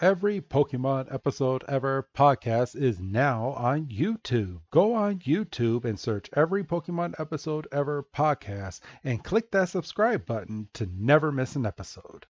Every Pokemon episode ever podcast is now on YouTube. Go on YouTube and search every Pokemon episode ever podcast and click that subscribe button to never miss an episode.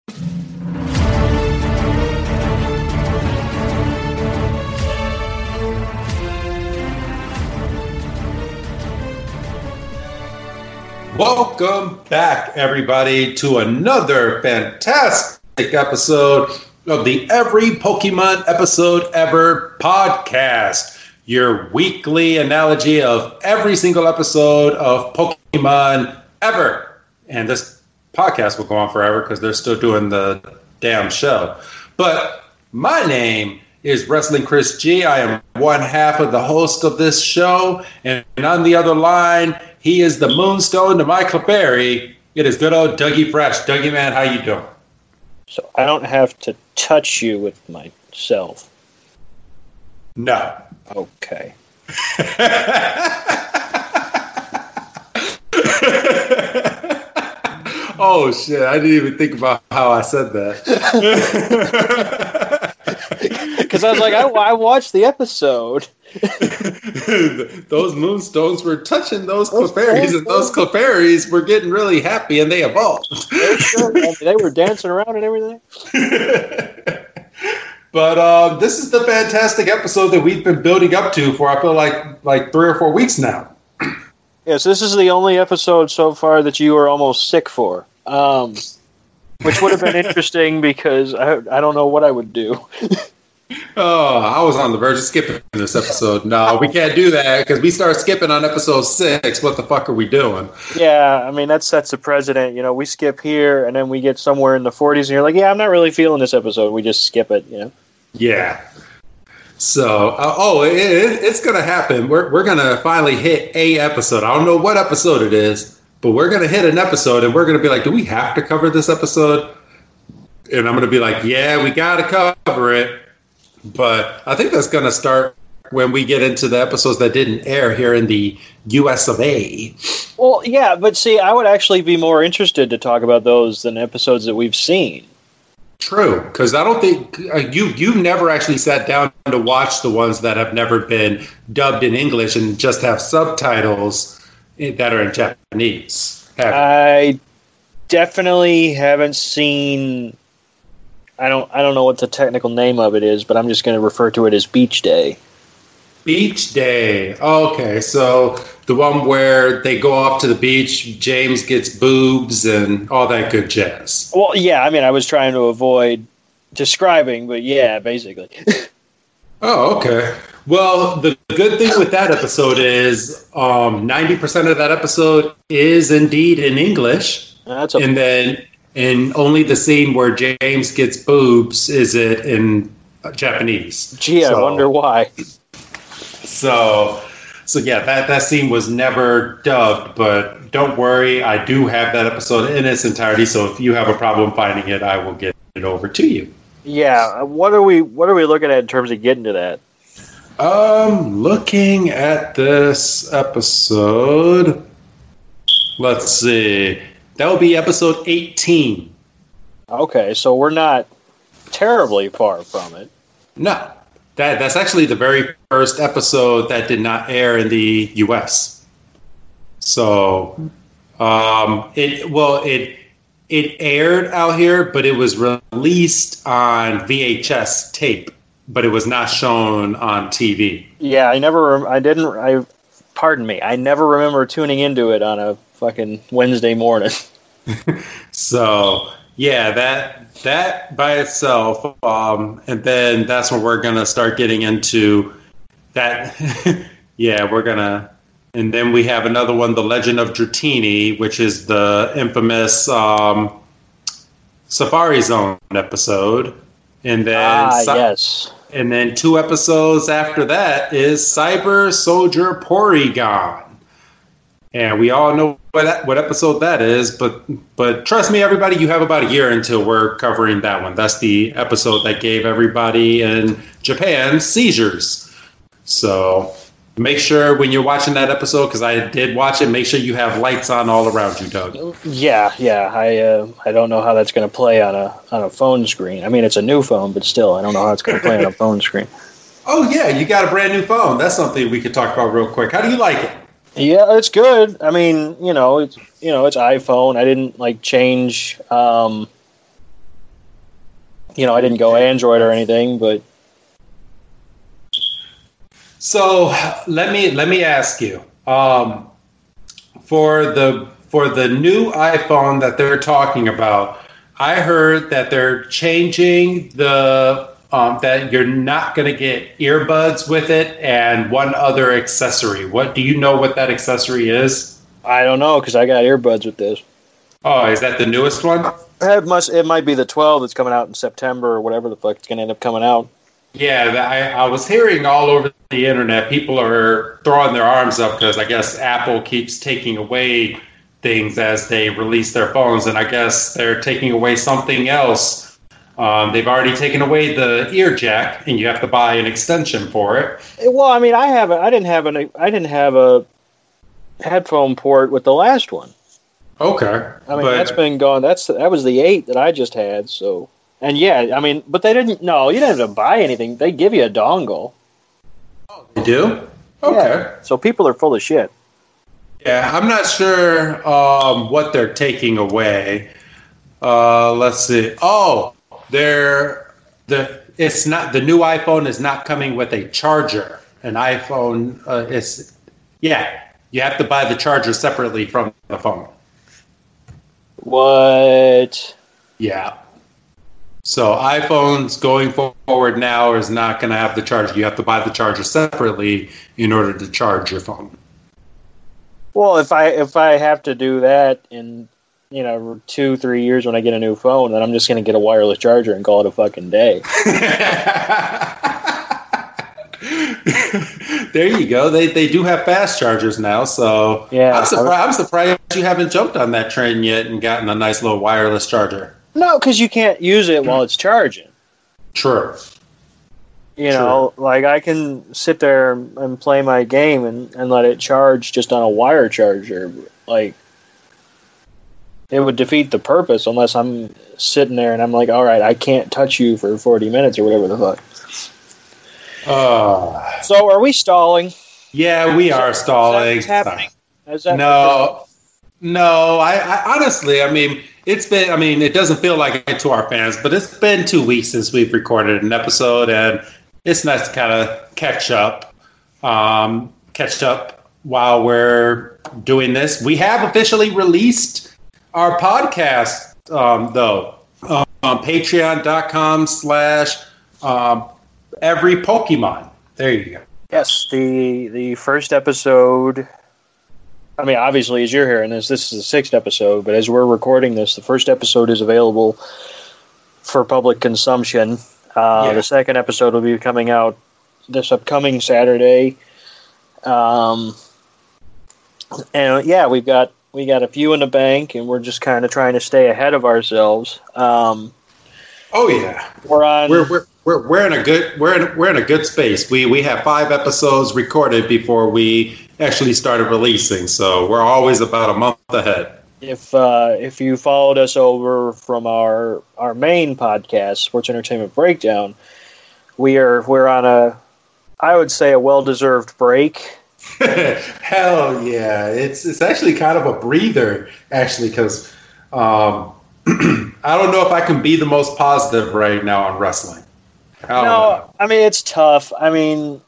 Welcome back, everybody, to another fantastic episode of the Every Pokemon Episode Ever podcast, your weekly analogy of every single episode of Pokemon ever. And this podcast will go on forever because they're still doing the damn show. But my name is Wrestling Chris G. I am one half of the host of this show. And on the other line, he is the moonstone to my Clefairy. It is good old Dougie Fresh. Dougie, man, how you doing? So I don't have to touch you with myself. No. Okay. oh shit! I didn't even think about how I said that. Because I was like, I, I watched the episode. those moonstones were touching those Clefairies, and those Clefairies were getting really happy, and they evolved. they were dancing around and everything. but um, this is the fantastic episode that we've been building up to for I feel like like three or four weeks now. Yes, this is the only episode so far that you were almost sick for. Um, which would have been interesting because I, I don't know what I would do. Oh, I was on the verge of skipping this episode. No, we can't do that because we start skipping on episode six. What the fuck are we doing? Yeah, I mean that sets the precedent. You know, we skip here and then we get somewhere in the 40s, and you're like, yeah, I'm not really feeling this episode. We just skip it. You know. Yeah. So, uh, oh, it, it, it's gonna happen. We're we're gonna finally hit a episode. I don't know what episode it is, but we're gonna hit an episode, and we're gonna be like, do we have to cover this episode? And I'm gonna be like, yeah, we gotta cover it but I think that's going to start when we get into the episodes that didn't air here in the US of A. Well, yeah, but see, I would actually be more interested to talk about those than episodes that we've seen. True, because I don't think uh, you you've never actually sat down to watch the ones that have never been dubbed in English and just have subtitles that are in Japanese. I definitely haven't seen I don't I don't know what the technical name of it is, but I'm just going to refer to it as Beach Day. Beach Day. Okay, so the one where they go off to the beach, James gets boobs and all that good jazz. Well, yeah, I mean, I was trying to avoid describing, but yeah, basically. oh, okay. Well, the good thing with that episode is um, 90% of that episode is indeed in English. That's okay. And then and only the scene where James gets boobs is it in Japanese. Gee, so, I wonder why. So, so yeah, that that scene was never dubbed, but don't worry, I do have that episode in its entirety. So if you have a problem finding it, I will get it over to you. Yeah, what are we what are we looking at in terms of getting to that? Um, looking at this episode, let's see. That will be episode 18. Okay, so we're not terribly far from it. No. That that's actually the very first episode that did not air in the US. So um it well it it aired out here, but it was released on VHS tape, but it was not shown on TV. Yeah, I never I didn't I pardon me. I never remember tuning into it on a fucking Wednesday morning. so yeah, that that by itself, um, and then that's when we're gonna start getting into that. yeah, we're gonna, and then we have another one, the Legend of Dratini, which is the infamous um, Safari Zone episode, and then ah, yes. And then two episodes after that is Cyber Soldier Porygon. and we all know what what episode that is. But but trust me, everybody, you have about a year until we're covering that one. That's the episode that gave everybody in Japan seizures. So make sure when you're watching that episode, because I did watch it, make sure you have lights on all around you, Doug. Yeah, yeah. I uh, I don't know how that's going to play on a on a phone screen. I mean, it's a new phone, but still, I don't know how it's going to play on a phone screen. Oh yeah, you got a brand new phone. That's something we could talk about real quick. How do you like it? Yeah, it's good. I mean, you know, it's you know, it's iPhone. I didn't like change. Um, you know, I didn't go Android or anything, but So let me let me ask you um, for the for the new iPhone that they're talking about. I heard that they're changing the um, that you're not going to get earbuds with it and one other accessory. What do you know what that accessory is? I don't know because I got earbuds with this. Oh, is that the newest one? It must. It might be the 12 that's coming out in September or whatever the fuck it's going to end up coming out. Yeah, I, I was hearing all over the internet people are throwing their arms up because I guess Apple keeps taking away things as they release their phones, and I guess they're taking away something else. Um, they've already taken away the ear jack, and you have to buy an extension for it. Well, I mean, I haven't. I didn't have an. I didn't have a headphone port with the last one. Okay, I mean, but, that's been gone. That's that was the eight that I just had. So, and yeah, I mean, but they didn't. No, you didn't have to buy anything. They give you a dongle. Oh, they do. Okay. Yeah, so people are full of shit. Yeah, I'm not sure um, what they're taking away. Uh, let's see. Oh, they're the it's not the new iPhone is not coming with a charger. An iPhone uh, is yeah, you have to buy the charger separately from the phone. What? Yeah. So iPhones going forward now is not going to have the charger. You have to buy the charger separately in order to charge your phone. Well, if I if I have to do that in you know two three years when I get a new phone, then I'm just going to get a wireless charger and call it a fucking day. there you go. They they do have fast chargers now, so yeah. I'm surprised. I'm surprised you haven't jumped on that train yet and gotten a nice little wireless charger. No, because you can't use it while it's charging. True. You know, True. like I can sit there and play my game and, and let it charge just on a wire charger. Like, it would defeat the purpose unless I'm sitting there and I'm like, all right, I can't touch you for 40 minutes or whatever the fuck. Uh, so are we stalling? Yeah, we are stalling. Is that happening? That no, no. I, I honestly, I mean, it's been. I mean, it doesn't feel like it to our fans, but it's been two weeks since we've recorded an episode, and it's nice to kind of catch up, um, catch up while we're doing this. We have officially released our podcast, um, though, um, on patreon.com slash um, every Pokemon. There you go. Yes, the the first episode. I mean, obviously, as you're hearing this, this is the sixth episode. But as we're recording this, the first episode is available for public consumption. Uh, yeah. The second episode will be coming out this upcoming Saturday. Um, and yeah, we've got we got a few in the bank, and we're just kind of trying to stay ahead of ourselves. Um, oh yeah, we're on. We're, we're we're, we're in a good we're in, we're in a good space. We we have five episodes recorded before we actually started releasing, so we're always about a month ahead. If uh, if you followed us over from our our main podcast, Sports Entertainment Breakdown, we are we're on a I would say a well deserved break. Hell yeah! It's it's actually kind of a breather actually because um, I don't know if I can be the most positive right now on wrestling. Oh, no, I mean it's tough. I mean,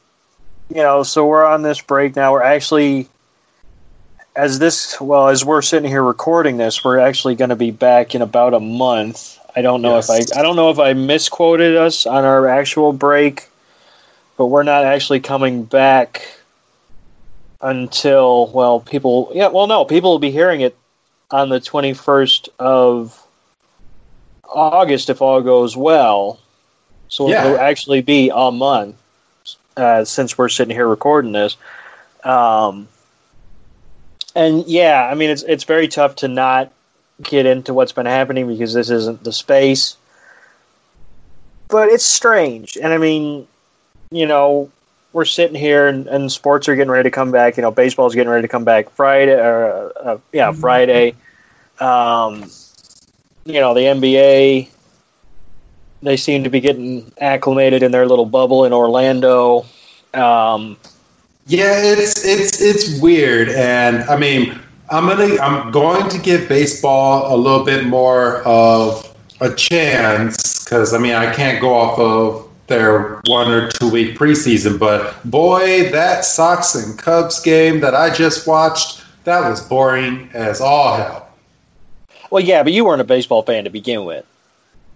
you know, so we're on this break now. We're actually, as this, well, as we're sitting here recording this, we're actually going to be back in about a month. I don't know yes. if I, I don't know if I misquoted us on our actual break, but we're not actually coming back until well, people, yeah, well, no, people will be hearing it on the twenty first of August if all goes well. So yeah. it'll actually be a month uh, since we're sitting here recording this. Um, and yeah, I mean it's it's very tough to not get into what's been happening because this isn't the space. But it's strange, and I mean, you know, we're sitting here and, and sports are getting ready to come back. You know, baseball's getting ready to come back Friday, or uh, uh, yeah, Friday. Um, you know, the NBA. They seem to be getting acclimated in their little bubble in Orlando. Um, yeah, it's it's it's weird, and I mean, I'm gonna I'm going to give baseball a little bit more of a chance because I mean I can't go off of their one or two week preseason, but boy, that Sox and Cubs game that I just watched that was boring as all hell. Well, yeah, but you weren't a baseball fan to begin with.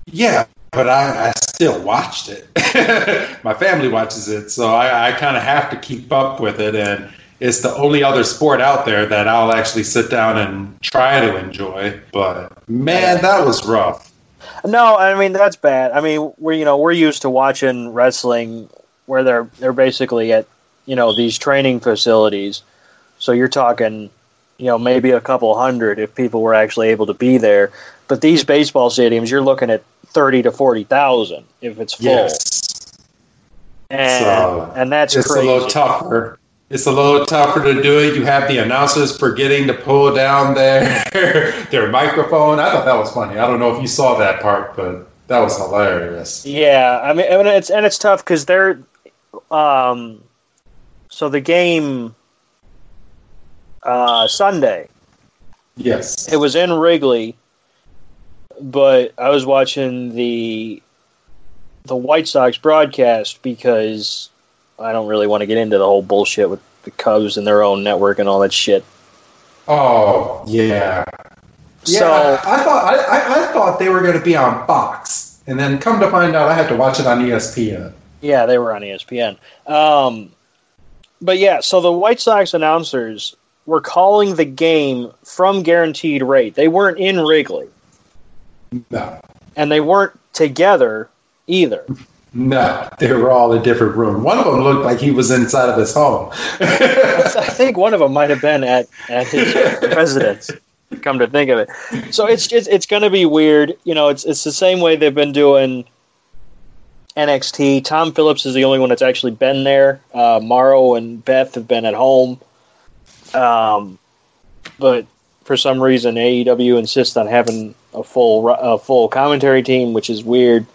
Yeah, but I, I still watched it. My family watches it, so I, I kind of have to keep up with it, and it's the only other sport out there that I'll actually sit down and try to enjoy. But man, that was rough. No, I mean that's bad. I mean we're you know we're used to watching wrestling where they're they're basically at you know these training facilities. So you're talking you know maybe a couple hundred if people were actually able to be there. But these baseball stadiums, you're looking at thirty to forty thousand if it's full. Yes. And, So, and that's it's crazy. a little tougher. It's a little tougher to do it. You have the announcers forgetting to pull down their their microphone. I thought that was funny. I don't know if you saw that part, but that was hilarious. Yeah, I mean, and it's and it's tough because they're, um, so the game, uh, Sunday, Yes. it was in Wrigley, but I was watching the, the White Sox broadcast because I don't really want to get into the whole bullshit with the Cubs and their own network and all that shit. Oh yeah. Yeah, So- I thought I, I, I thought they were going to be on Fox, and then come to find out, I had to watch it on ESPN. Yeah, they were on ESPN. Um, but yeah, so the White Sox announcers were calling the game from guaranteed rate. They weren't in Wrigley, No, and they weren't together either. No, they were all in different rooms. One of them looked like he was inside of his home. I think one of them might have been at, at his residence. Come to think of it, so it's just it's going to be weird. You know, it's it's the same way they've been doing NXT. Tom Phillips is the only one that's actually been there. Uh, Mauro and Beth have been at home, um, but for some reason AEW insists on having a full a full commentary team, which is weird.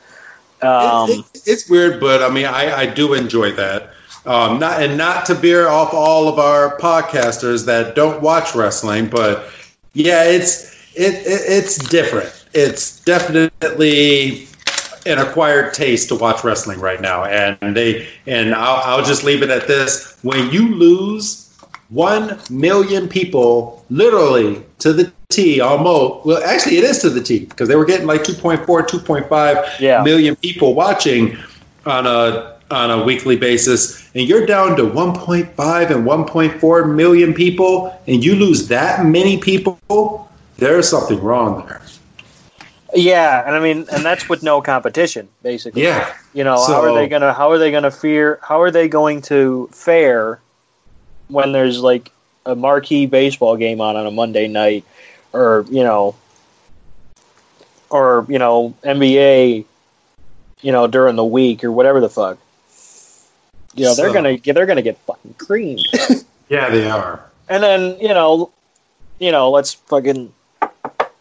Um, it, it, it's weird, but I mean, I, I do enjoy that. Um, not and not to veer off all of our podcasters that don't watch wrestling, but yeah, it's it, it it's different. It's definitely an acquired taste to watch wrestling right now, and they and I'll, I'll just leave it at this: when you lose one million people, literally to the T, almost. Well, actually, it is to the T because they were getting like 2.4, 2.5 Yeah. million people watching on a on a weekly basis, and you're down to 1.5 and 1.4 million people, and you lose that many people, there's something wrong there. yeah, and I mean, and that's with no competition, basically. Yeah. You know, how are they gonna how are they gonna fear how are they going to fare when there's like a marquee baseball game on on a Monday night or, you know, or, you know, NBA, you know, during the week or whatever the fuck. You know, they're gonna get they're gonna get fucking creamed. Yeah, they are. And then, you know, you know, let's fucking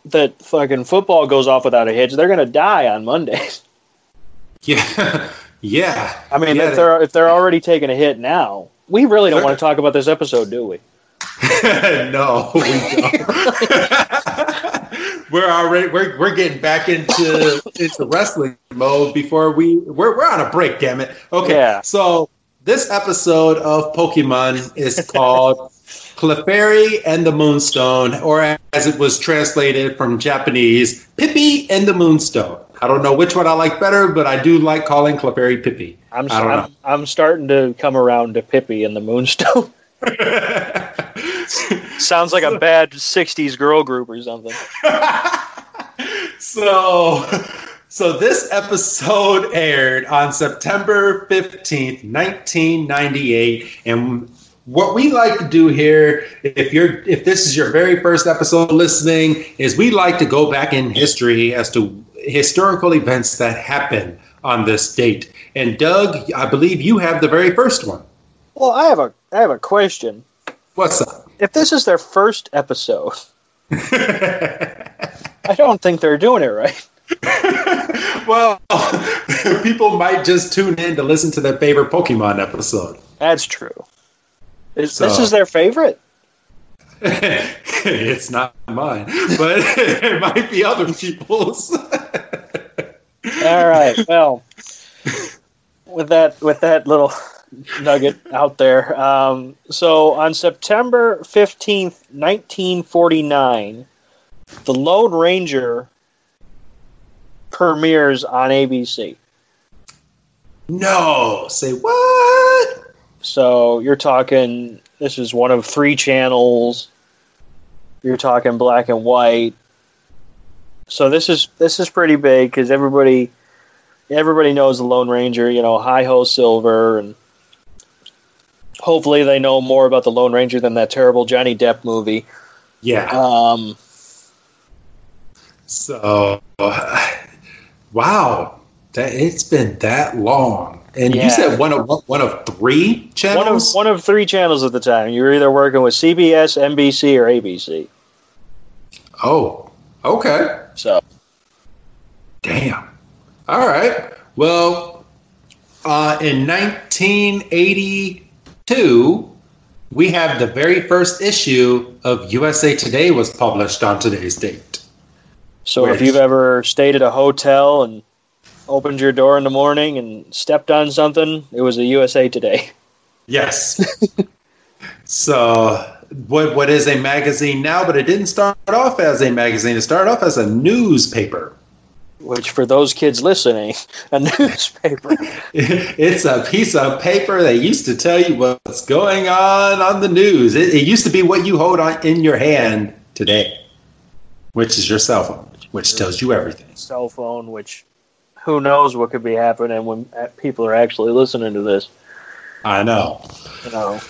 that fucking football goes off without a hitch, they're gonna die on Mondays. Yeah. yeah. I mean, Yeah, if they're if they're already taking a hit now, we really don't want to talk about this episode, do we? no, we don't. we're already we're, we're getting back into into wrestling mode before we we're we're on a break. Damn it. Okay. Yeah. So this episode of Pokemon is called Clefairy and the Moonstone, or as it was translated from Japanese, Pippi and the Moonstone. I don't know which one I like better, but I do like calling Clefairy Pippi. I'm I don't I'm, I'm starting to come around to Pippi and the Moonstone. Sounds like a bad '60s girl group or something. so so this episode aired on September 15th, 1998 and what we like to do here, if you're if this is your very first episode listening, is we like to go back in history as to historical events that happen on this date. And Doug, I believe you have the very first one. Well, I have a I have a question. What's up? If this is their first episode, I don't think they're doing it right. well, people might just tune in to listen to their favorite Pokemon episode. That's true. Is, So- This is their favorite. it's not mine, but it might be other people's. All right. Well, with that with that little nugget out there, um, so on September fifteenth, nineteen forty nine, the Lone Ranger premieres on ABC. no, say what? So you're talking. This is one of three channels. You're talking black and white. So this is this is pretty big because everybody everybody knows the Lone Ranger. You know, Hi Ho Silver, and hopefully they know more about the Lone Ranger than that terrible Johnny Depp movie. Yeah. Um, So, wow, that it's been that long. And Yeah. you said one of one of three channels. one of one of three channels at the time. You're either working with CBS, NBC, or ABC. oh, okay. So Damn. All right. Well, uh, in 1982, we have the very first issue of USA Today was published on today's date. So if you've ever stayed at a hotel and opened your door in the morning and stepped on something, it was a USA Today. Yes. so, what what is a magazine now? But it didn't start off as a magazine. It started off as a newspaper. Which, for those kids listening, a newspaper. It's a piece of paper that used to tell you what's going on on the news. It, it used to be what you hold on in your hand today, which is your cell phone, which tells you everything. cell phone, which who knows what could be happening when uh, people are actually listening to this. I know. You know,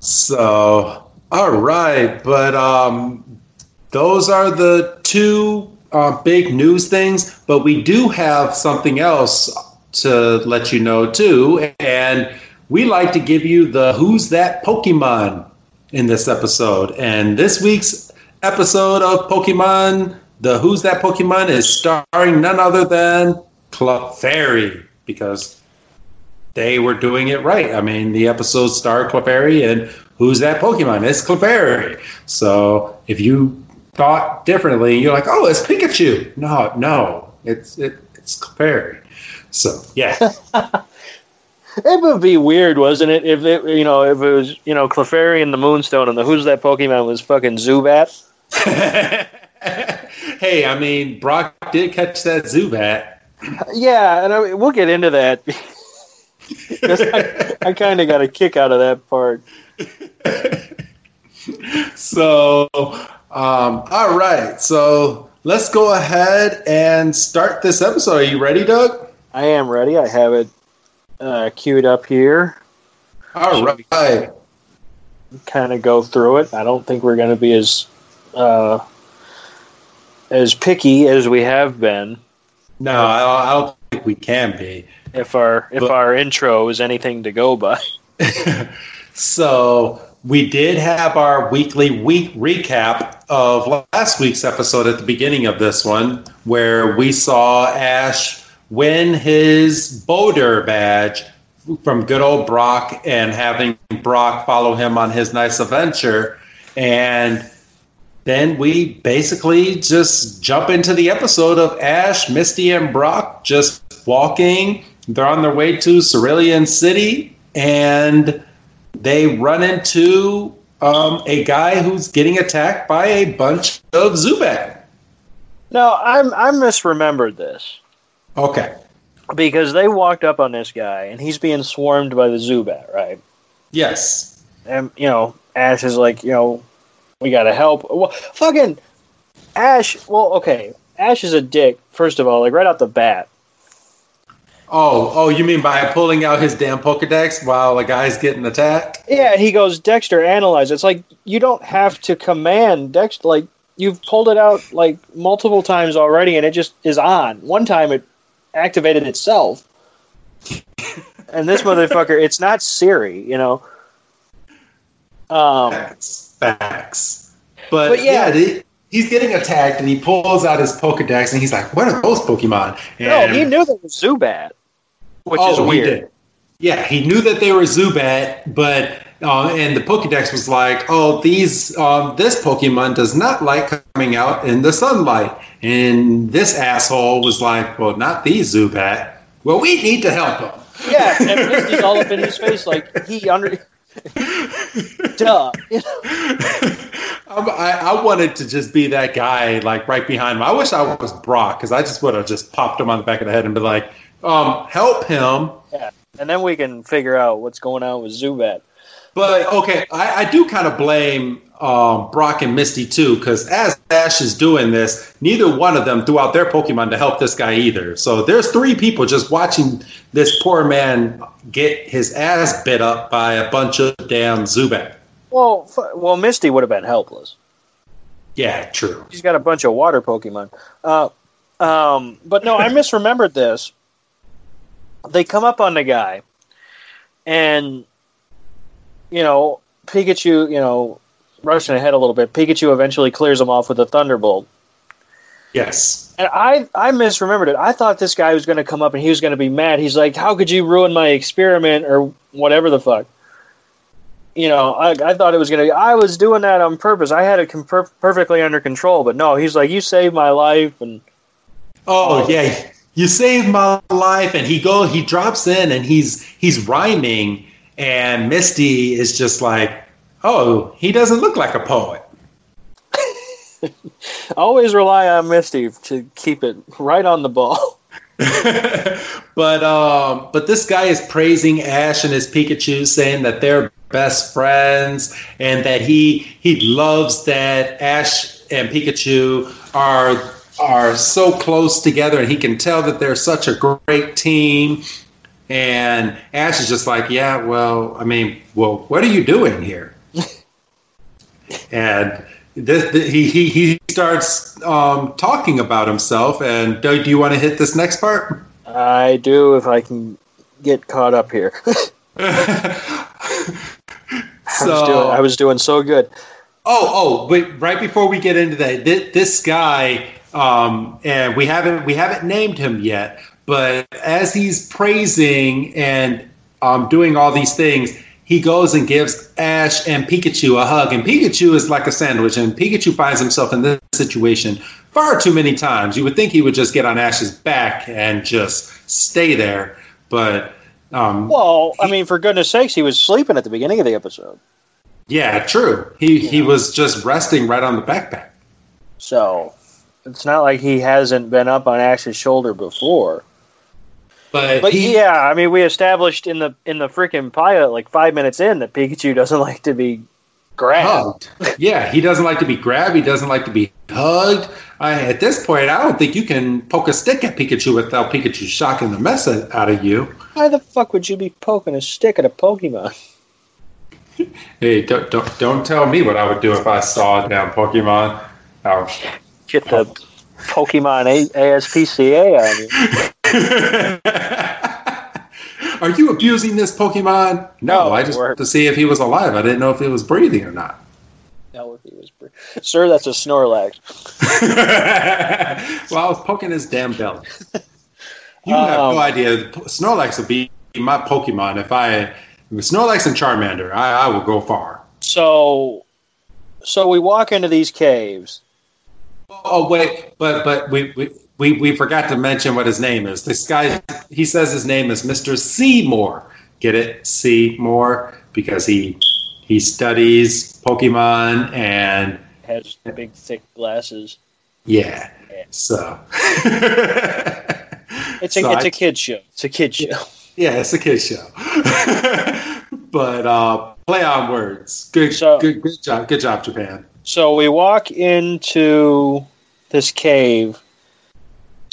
So, all right, but um, those are the two uh, big news things. But we do have something else to let you know too, and we like to give you the "Who's That Pokemon" in this episode. And this week's episode of Pokemon, the "Who's That Pokemon" is starring none other than Clefairy because they were doing it right. I mean, the episode starred Clefairy, and who's that Pokemon? It's Clefairy. So if you thought differently, you're like, oh, it's Pikachu. No, no, it's it, it's Clefairy. So yeah, it would be weird, wasn't it? If it, you know, if it was, you know, Clefairy and the Moonstone, and the who's that Pokemon was fucking Zubat. hey, I mean, Brock did catch that Zubat. Yeah, and I, we'll get into that. I, I kind of got a kick out of that part. so, um, all right. So let's go ahead and start this episode. Are you ready, Doug? I am ready. I have it uh, queued up here. All right. kind of go through it. I don't think we're going to be as uh, as picky as we have been. No, I I don't think we can be. If our if But- our intro is anything to go by, so we did have our weekly week recap of last week's episode at the beginning of this one, where we saw Ash win his Boulder badge from good old Brock and having Brock follow him on his nice adventure. And then we basically just jump into the episode of Ash, Misty, and Brock just walking. They're on their way to Cerulean City, and they run into um, a guy who's getting attacked by a bunch of Zubat. no, I'm I misremembered this Okay. because they walked up on this guy and he's being swarmed by the Zubat, right? Yes. And you know, Ash is like, you know, we got to help. Well, fucking Ash. Well, okay, Ash is a dick. First of all, like right out the bat, Oh, oh, you mean by pulling out his damn Pokedex while a guy's getting attacked? Yeah, he goes, Dexter, analyze. It's like you don't have to command Dexter. Like you've pulled it out like multiple times already, and it just is on. One time it activated itself, and this motherfucker, it's not Siri, you know. Um, Facts, facts. But, But yeah. yeah, he's getting attacked, and he pulls out his Pokedex, and he's like, "What are those Pokemon?" And, no, he knew that was Zubat, which is oh, he weird. did. Yeah, he knew that they were Zubat, but uh, and the Pokedex was like, "Oh, these um, this Pokemon does not like coming out in the sunlight." And this asshole was like, "Well, not these Zubat. Well, we need to help him." Yeah, and Misty's all up in his face like he under. Duh. You know? I'm- I, I wanted to just be that guy, like right behind him. I wish I was Brock because I just would have just popped him on the back of the head and be like, um, "Help him." Yeah, and then we can figure out what's going on with Zubat. But okay, I, I do kind of blame um, Brock and Misty too, because as Ash is doing this, neither one of them threw out their Pokemon to help this guy either. So there's three people just watching this poor man get his ass bit up by a bunch of damn Zubat. Well, f- well, Misty would have been helpless. Yeah, true. She's got a bunch of water Pokemon. Uh, um, but no, I misremembered this. They come up on the guy, and you know Pikachu, you know, rushing ahead a little bit. Pikachu eventually clears him off with a Thunderbolt. Yes. And I, I misremembered it. I thought this guy was going to come up and he was going to be mad. He's like, "How could you ruin my experiment or whatever the fuck?" You know, I, I thought it was going to. be, I was doing that on purpose. I had it com- per- perfectly under control. But no, he's like, "You saved my life," and Oh, Oh. yeah. You saved my life, and he go he drops in and he's he's rhyming, and Misty is just like, oh, he doesn't look like a poet. always rely on Misty to keep it right on the ball. but um, but this guy is praising Ash and his Pikachu, saying that they're best friends and that he he loves that Ash and Pikachu are are so close together, and he can tell that they're such a great team. And Ash is just like, yeah, well, I mean, well, what are you doing here? And this, th he, he he starts um, talking about himself. And do, do you want to hit this next part? I do if I can get caught up here. I, was doing, I was doing so good. Oh, oh, but right before we get into that, this, this guy, um, and we haven't we haven't named him yet, but as he's praising and um, doing all these things, he goes and gives Ash and Pikachu a hug, and Pikachu is like a sandwich, and Pikachu finds himself in this situation far too many times. You would think he would just get on Ash's back and just stay there, but um, Well, I mean, for goodness sakes, he was sleeping at the beginning of the episode. yeah, true. He he was just resting right on the backpack. So it's not like he hasn't been up on Ash's shoulder before. But, But he, yeah, I mean, we established in the in the freaking pilot, like five minutes in, that Pikachu doesn't like to be grabbed. hugged. yeah, he doesn't like to be grabbed. He doesn't like to be hugged. I, at this point, I don't think you can poke a stick at Pikachu without Pikachu shocking the mess out of you. Why the fuck would you be poking a stick at a Pokemon? Hey, don't don't, don't tell me what I would do if I saw a damn Pokemon. Oh. Get the Pokemon a- ASPCA on you. Are you abusing this Pokemon? No, No, I just to see if he was alive. I didn't know if he was breathing or not. No, if he was, br- sir, that's a Snorlax. well, I was poking his damn belly. You have Um, no idea. Snorlax would be my Pokemon if I. Snorlax and Charmander, I, I will go far. So, so we walk into these caves. Oh wait, but but we, we we we forgot to mention what his name is. This guy, he says his name is Mister Seymour. Get it, Seymour, because he he studies Pokemon and Has big, thick glasses. yeah. So It's a So it's I- a kid show. It's a kid show. Yeah, it's a kid show. but uh, play on words. Good, So- good, good job. Good job, Japan. So we walk into this cave,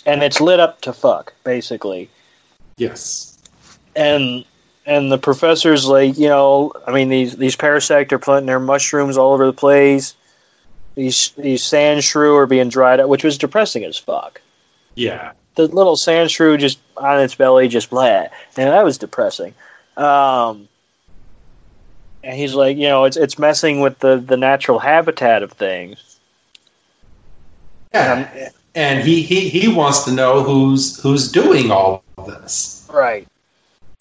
and it's lit up to fuck, basically. Yes. And and the professor's like, you know, I mean these these parasect are planting their mushrooms all over the place. These these Sandshrew are being dried up, which was depressing as fuck. Yeah. The little Sandshrew just on its belly, just blah, and that was depressing. Um, and he's like, you know, it's it's messing with the the natural habitat of things. Yeah. And he, he, he wants to know who's who's doing all of this. Right.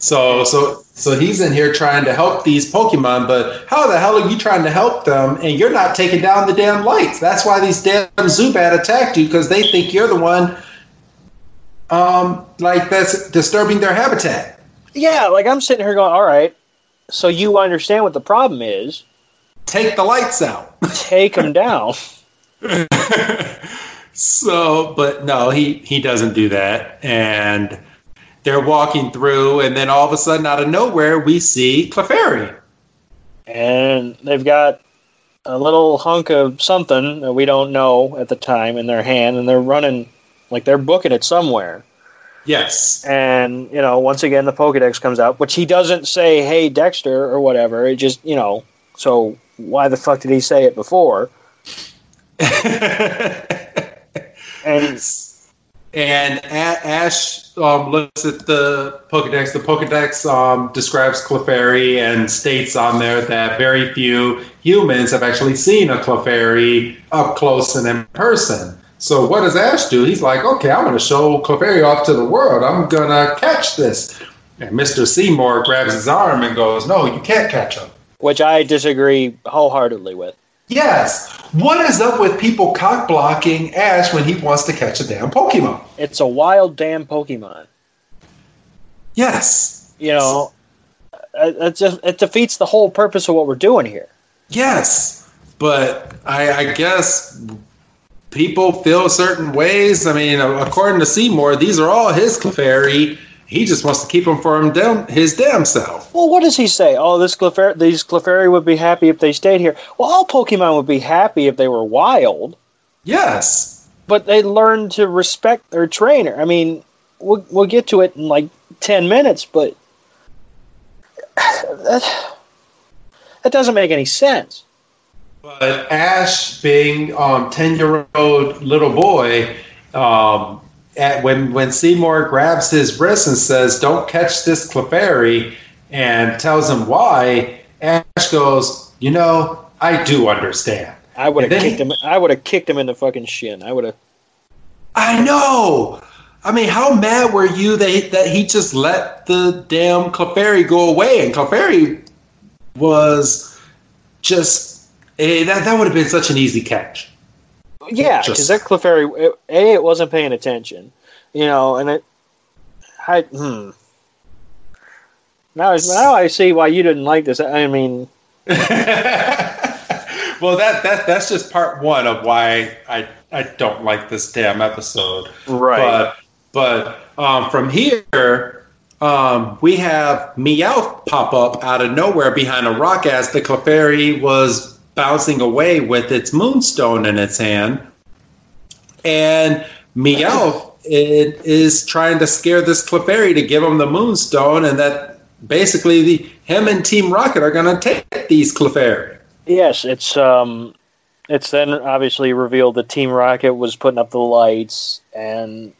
So so so he's in here trying to help these Pokemon, but how the hell are you trying to help them and you're not taking down the damn lights? That's why these damn Zubat attacked you because they think you're the one um like that's disturbing their habitat. Yeah, like I'm sitting here going, all right, so you understand what the problem is. Take the lights out. Take them down. so, but no, he he doesn't do that, and they're walking through, and then all of a sudden, out of nowhere, we see Clefairy. And they've got a little hunk of something that we don't know at the time in their hand, and they're running like they're booking it somewhere. Yes. And, you know, once again, the Pokedex comes out, which he doesn't say, hey, Dexter, or whatever. It just, you know, so why the fuck did he say it before? and and Ash um, looks at the Pokedex. The Pokedex um, describes Clefairy and states on there that very few humans have actually seen a Clefairy up close and in person. So what does Ash do? He's like, okay, I'm going to show Clefairy off to the world. I'm going to catch this. And Mr. Seymour grabs his arm and goes, no, you can't catch him. Which I disagree wholeheartedly with. Yes. What is up with people cock blocking Ash when he wants to catch a damn Pokemon? It's a wild damn Pokemon. Yes. You know, uh, it just it defeats the whole purpose of what we're doing here. Yes, but I, I guess people feel certain ways. I mean, according to Seymour, these are all his Clefairy. He just wants to keep them for him damn, his damn self. Well, what does he say? Oh, this Clefairy, these Clefairy would be happy if they stayed here. Well, all Pokemon would be happy if they were wild. Yes, but they learn to respect their trainer. I mean, we'll we'll get to it in like ten minutes, but that that doesn't make any sense. But Ash, being um, ten year old little boy, um, at, when when Seymour grabs his wrist and says, "Don't catch this Clefairy," and tells him why, Ash goes, "You know, I do understand." I would have kicked he, him. I would have kicked him in the fucking shin. I would have. I know. I mean, how mad were you that he, that he just let the damn Clefairy go away? And Clefairy was just eh, that. That would have been such an easy catch. Yeah, because that Clefairy, a it wasn't paying attention, you know, and it. I hmm. Now, now I see why you didn't like this. I mean. well, that that that's just part one of why I I don't like this damn episode. Right. But but um, from here, um, we have Meowth pop up out of nowhere behind a rock as the Clefairy was bouncing away with its moonstone in its hand, and it is trying to scare this Clefairy to give him the moonstone, and that basically the him and Team Rocket are going to take these Clefairy. Yes, it's um, it's then obviously revealed that Team Rocket was putting up the lights, and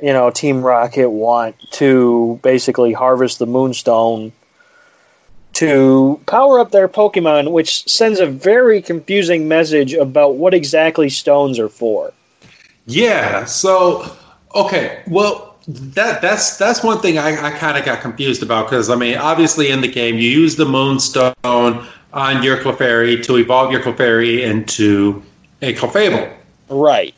you know, Team Rocket want to basically harvest the Moonstone to power up their Pokemon, which sends a very confusing message about what exactly stones are for. Yeah. So, okay. Well, that that's that's one thing I, I kind of got confused about because I mean, obviously in the game you use the Moonstone on your Clefairy to evolve your Clefairy into a Clefable. Right.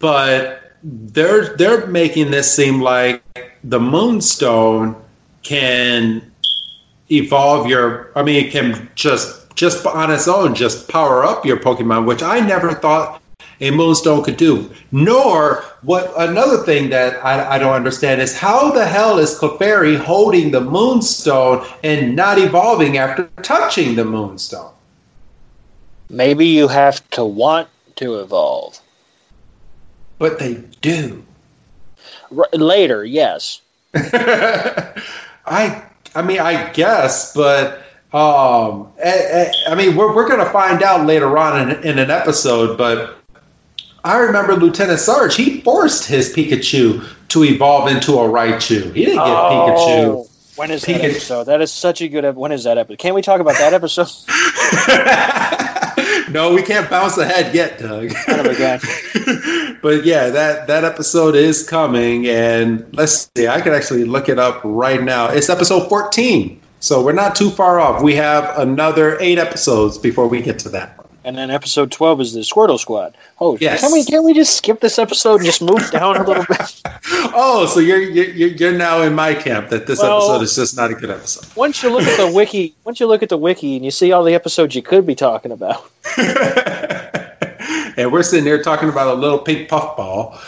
But they're they're making this seem like the Moonstone can evolve your I mean it can just just on its own just power up your Pokemon, which I never thought a Moonstone could do. Nor what another thing that I, I don't understand is how the hell is Clefairy holding the Moonstone and not evolving after touching the Moonstone? Maybe you have to want to evolve. But they do. R- later, yes. I I mean I guess, but um, I, I mean we're we're gonna find out later on in, in an episode, but I remember Lieutenant Surge. He forced his Pikachu to evolve into a Raichu. He didn't get Oh, When is that Pikachu- episode? That is such a good. ep- When is that episode? Can't we talk about that episode? No, we can't bounce ahead yet, Doug. Son of a but yeah, that that episode is coming, and let's see. I could actually look it up right now. It's episode fourteen, so we're not too far off. We have another eight episodes before we get to that. And then episode twelve is the Squirtle Squad. Oh, Yes. can we can we just skip this episode and just move down a little bit? Oh, so you're you're, you're now in my camp that this Well- episode is just not a good episode. Once you look at the wiki, once you look at the wiki and you see all the episodes you could be talking about. and we're sitting there talking about a little pink puffball.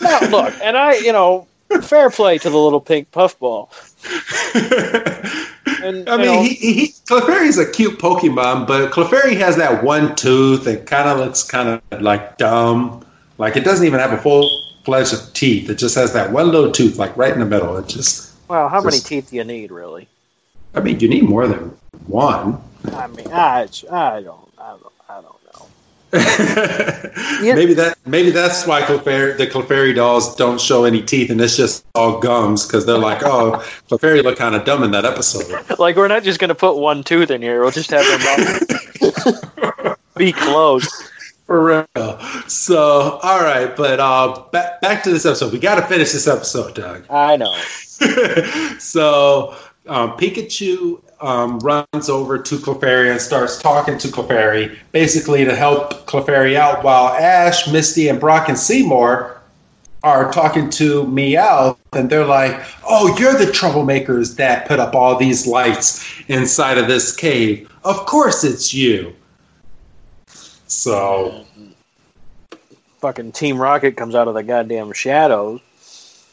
Now, look, and I, you know, fair play to the little pink puffball. And, I mean, know, he, he, Clefairy's a cute Pokemon, but Clefairy has that one tooth that kind of looks kind of like dumb. Like it doesn't even have a full fledged of teeth. It just has that one little tooth, like right in the middle. It just, well, how many teeth do you need, really? I mean, you need more than one. I mean, I, I don't, I don't, I don't know. maybe that maybe that's why Clefairy, the Clefairy dolls don't show any teeth, and it's just all gums because they're like, oh, Clefairy looked kind of dumb in that episode. Like, we're not just going to put one tooth in here. We'll just have them be closed. For real. So, all right, but uh, back back to this episode. We got to finish this episode, Doug. I know. so, um, Pikachu um, runs over to Clefairy and starts talking to Clefairy, basically to help Clefairy out, while Ash, Misty, and Brock and Seymour are talking to Meowth, and they're like, "Oh, you're the troublemakers that put up all these lights inside of this cave. Of course, it's you." So. Fucking Team Rocket comes out of the goddamn shadows.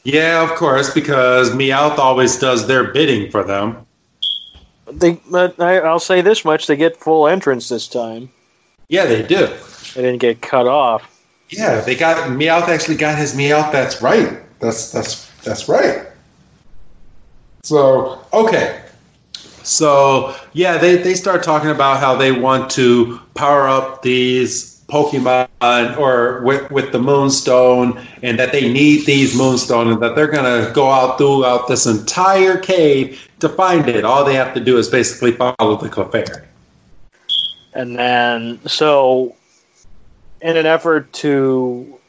Yeah, of course, because Meowth always does their bidding for them. They, but I, I'll say this much: they get full entrance this time. Yeah, they do. They didn't get cut off. Yeah, they got Meowth actually got his Meowth. That's right. That's that's that's right. So okay. So yeah, they, they start talking about how they want to power up these Pokemon or with with the Moonstone and that they need these Moonstone and that they're gonna go out throughout this entire cave to find it. All they have to do is basically follow the Clefairy. And then, so, in an effort to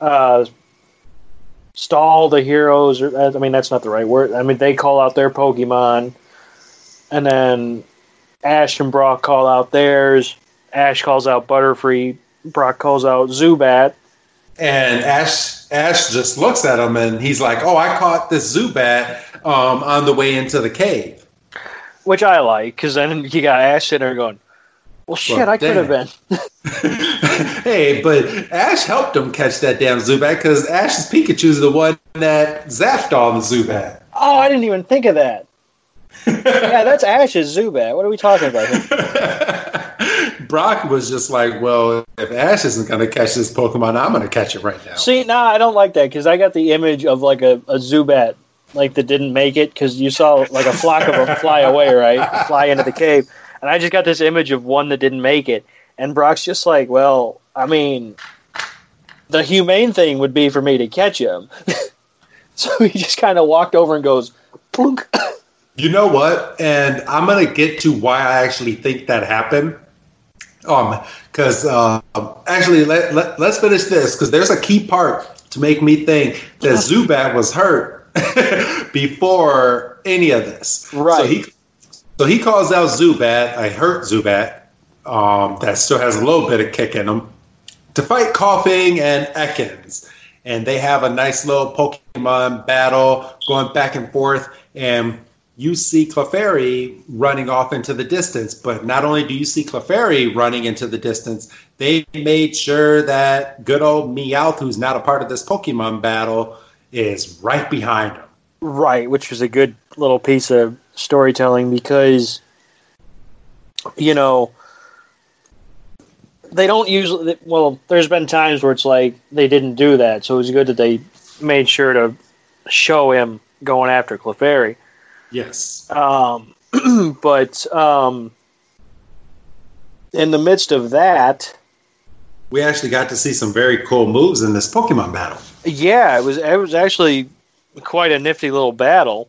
uh, stall the heroes, or I mean, that's not the right word. I mean, they call out their Pokemon, and then Ash and Brock call out theirs. Ash calls out Butterfree. Brock calls out Zubat. And Ash Ash just looks at him and he's like, "Oh, I caught this Zubat um, on the way into the cave." which I like because then you got Ash sitting there going, "Well, shit, Well, I could have been." hey, but Ash helped him catch that damn Zubat because Ash's Pikachu's the one that zapped all the Zubat. Oh, I didn't even think of that. yeah, that's Ash's Zubat. What are we talking about? Here? Brock was just like, "Well, if Ash isn't going to catch this Pokemon, I'm going to catch it right now." See, nah, I don't like that because I got the image of like a, a Zubat like that didn't make it because you saw like a flock of them fly away, right? Fly into the cave, and I just got this image of one that didn't make it, and Brock's just like, well, I mean, the humane thing would be for me to catch him. so he just kind of walked over and goes, plunk. You know what? And I'm gonna get to why I actually think that happened. Um, because uh, actually, let, let let's finish this because there's a key part to make me think that Zubat was hurt before any of this. Right. So he so he calls out Zubat, I hurt Zubat, um, that still has a little bit of kick in him, to fight Koffing and Ekans. And they have a nice little Pokemon battle going back and forth. And you see Clefairy running off into the distance. But not only do you see Clefairy running into the distance, they made sure that good old Meowth, who's not a part of this Pokemon battle, is right behind him. Right, which was a good little piece of storytelling because, you know, they don't usually. Well, there's been times where it's like they didn't do that, so it was good that they made sure to show him going after Clefairy. Yes. Um, but um, in the midst of that, we actually got to see some very cool moves in this Pokemon battle. Yeah, it was it was actually quite a nifty little battle.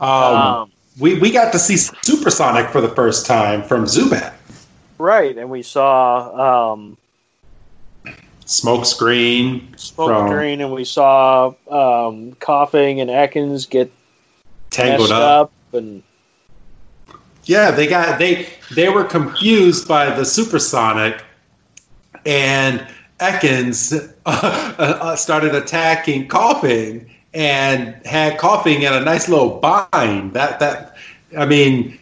Um, um, we we got to see Supersonic for the first time from Zubat. Right, and we saw um, smoke screen, smoke from, screen, and we saw um, Koffing and Ekans get tangled up. up and yeah, they got they they were confused by the supersonic, and Ekans uh, uh, started attacking Koffing and had Koffing in a nice little bind. That that I mean,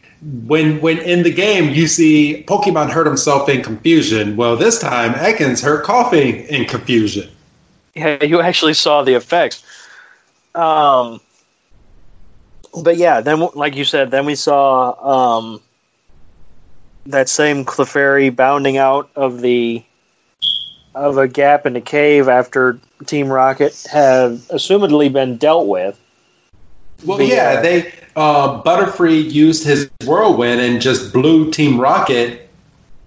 when when in the game you see Pokemon hurt himself in confusion. Well, this time Ekans hurt Koffing in confusion. Yeah, you actually saw the effects. Um, but yeah, then like you said, then we saw um, that same Clefairy bounding out of the of a gap in the cave after Team Rocket had assumedly been dealt with. Well, yeah, uh, they uh, Butterfree used his whirlwind and just blew Team Rocket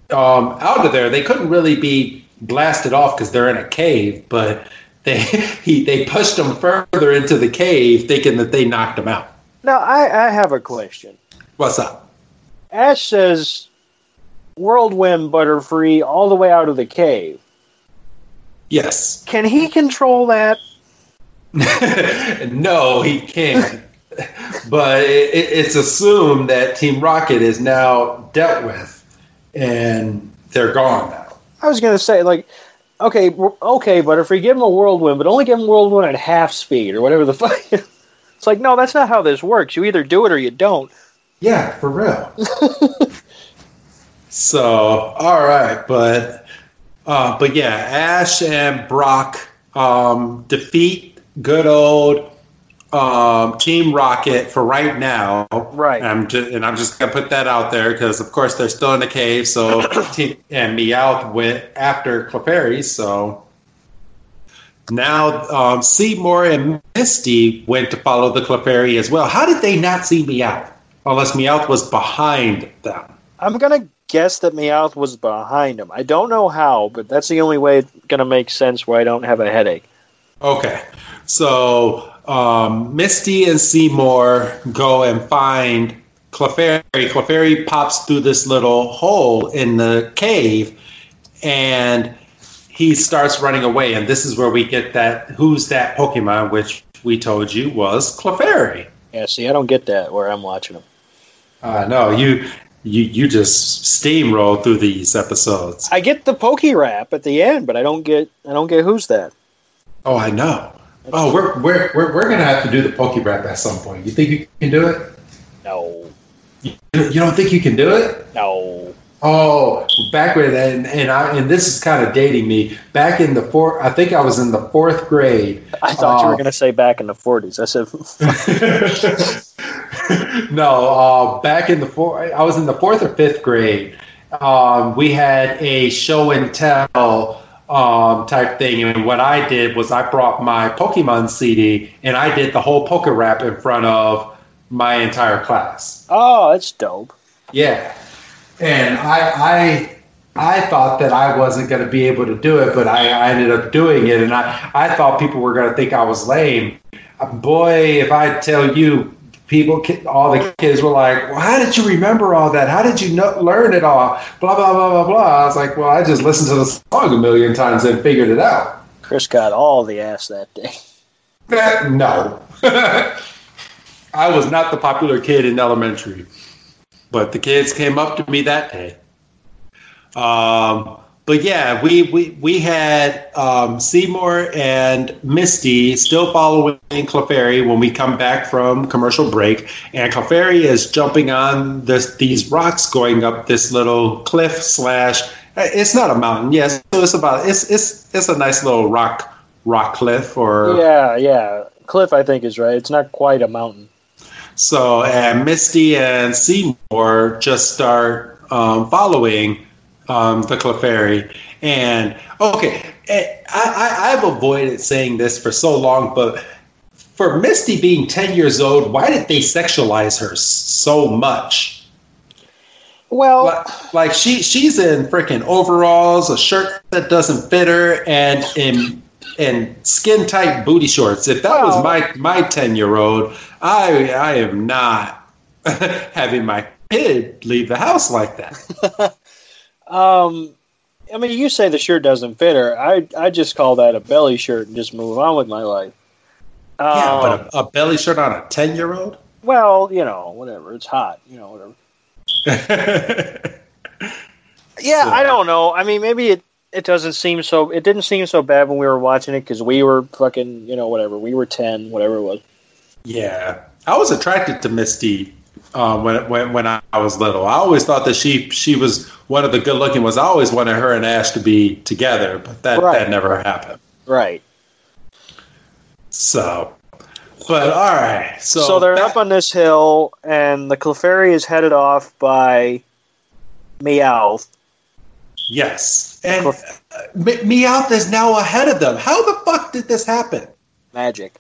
um, out of there. They couldn't really be blasted off because they're in a cave, but they he they pushed them further into the cave, thinking that they knocked them out. Now, I, I have a question. What's up? Ash says whirlwind Butterfree all the way out of the cave. Yes. Can he control that? no, he can't. but it, it's assumed that Team Rocket is now dealt with, and they're gone now. I was going to say, like, okay, okay, Butterfree, give him a whirlwind, but only give him whirlwind at half speed or whatever the fuck. It's like, no, that's not how this works. You either do it or you don't. Yeah, for real. so, all right, but uh, but yeah, Ash and Brock um, defeat good old um, Team Rocket for right now. Right. I'm just, and I'm just gonna put that out there because, of course, they're still in the cave. So, team, and Meowth went after Clefairy. So, now, um, Seymour and Misty went to follow the Clefairy as well. How did they not see Meowth? Unless Meowth was behind them. I'm going to guess that Meowth was behind him. I don't know how, but that's the only way it's going to make sense where I don't have a headache. Okay. So, um, Misty and Seymour go and find Clefairy. Clefairy pops through this little hole in the cave, and he starts running away, and this is where we get that who's that Pokemon, which we told you was Clefairy. Yeah, see, I don't get that where I'm watching them. Uh, no, you you you just steamroll through these episodes. I get the Poke Rap at the end, but I don't get I don't get who's that. Oh, I know. oh, we're, we're we're we're gonna have to do the Poke Rap at some point. You think you can do it? No. You, you don't think you can do it? No. Oh, back when and and I and this is kind of dating me. Back in the fourth, I think I was in the fourth grade. I thought uh, you were uh, going to say back in the forties. I said, no. Uh, back in the four, I was in the fourth or fifth grade. Um, we had a show and tell um, type thing, and what I did was I brought my Pokemon CD and I did the whole Poke Rap in front of my entire class. Oh, that's dope. Yeah and I, I I thought that I wasn't going to be able to do it, but I, I ended up doing it, and I, I thought people were going to think I was lame. Boy, if I tell you, people, all the kids were like, "Well, how did you remember all that? How did you know, learn it all?" Blah blah blah blah blah. I was like, "Well, I just listened to the song a million times and figured it out." Chris got all the ass that day. no, I was not the popular kid in elementary. But the kids came up to me that day. Um, but yeah, we we we had um, Seymour and Misty still following Clefairy when we come back from commercial break, and Clefairy is jumping on this these rocks going up this little cliff slash. It's not a mountain, yes. So it's about it's it's it's a nice little rock rock cliff or yeah yeah cliff. I think is right. It's not quite a mountain. So, and Misty and Seymour just start um, following um, the Clefairy. And okay, eh, I, I, I've avoided saying this for so long, but for Misty being 10 years old, why did they sexualize her so much? Well, like, like she she's in freaking overalls, a shirt that doesn't fit her, and in and skin tight booty shorts. If that was my my 10 year old, I I am not having my kid leave the house like that. um, I mean, you say the shirt doesn't fit her. I I just call that a belly shirt and just move on with my life. yeah, Um, but a, a belly shirt on a 10 year old? well, you know, whatever. It's hot. You know, whatever. Yeah, So- I don't know. I mean, maybe it it doesn't seem so. It didn't seem so bad when we were watching it because we were fucking, you know, whatever. We were ten, whatever it was. Yeah, I was attracted to Misty um, when when when I was little. I always thought that she she was one of the good looking ones. I always wanted her and Ash to be together, but that Right. that never happened. Right. So, but all right. So, So, they're back- up on this hill, and the Clefairy is headed off by Meowth. yes, and uh, Meowth is now ahead of them. How the fuck did this happen? Magic.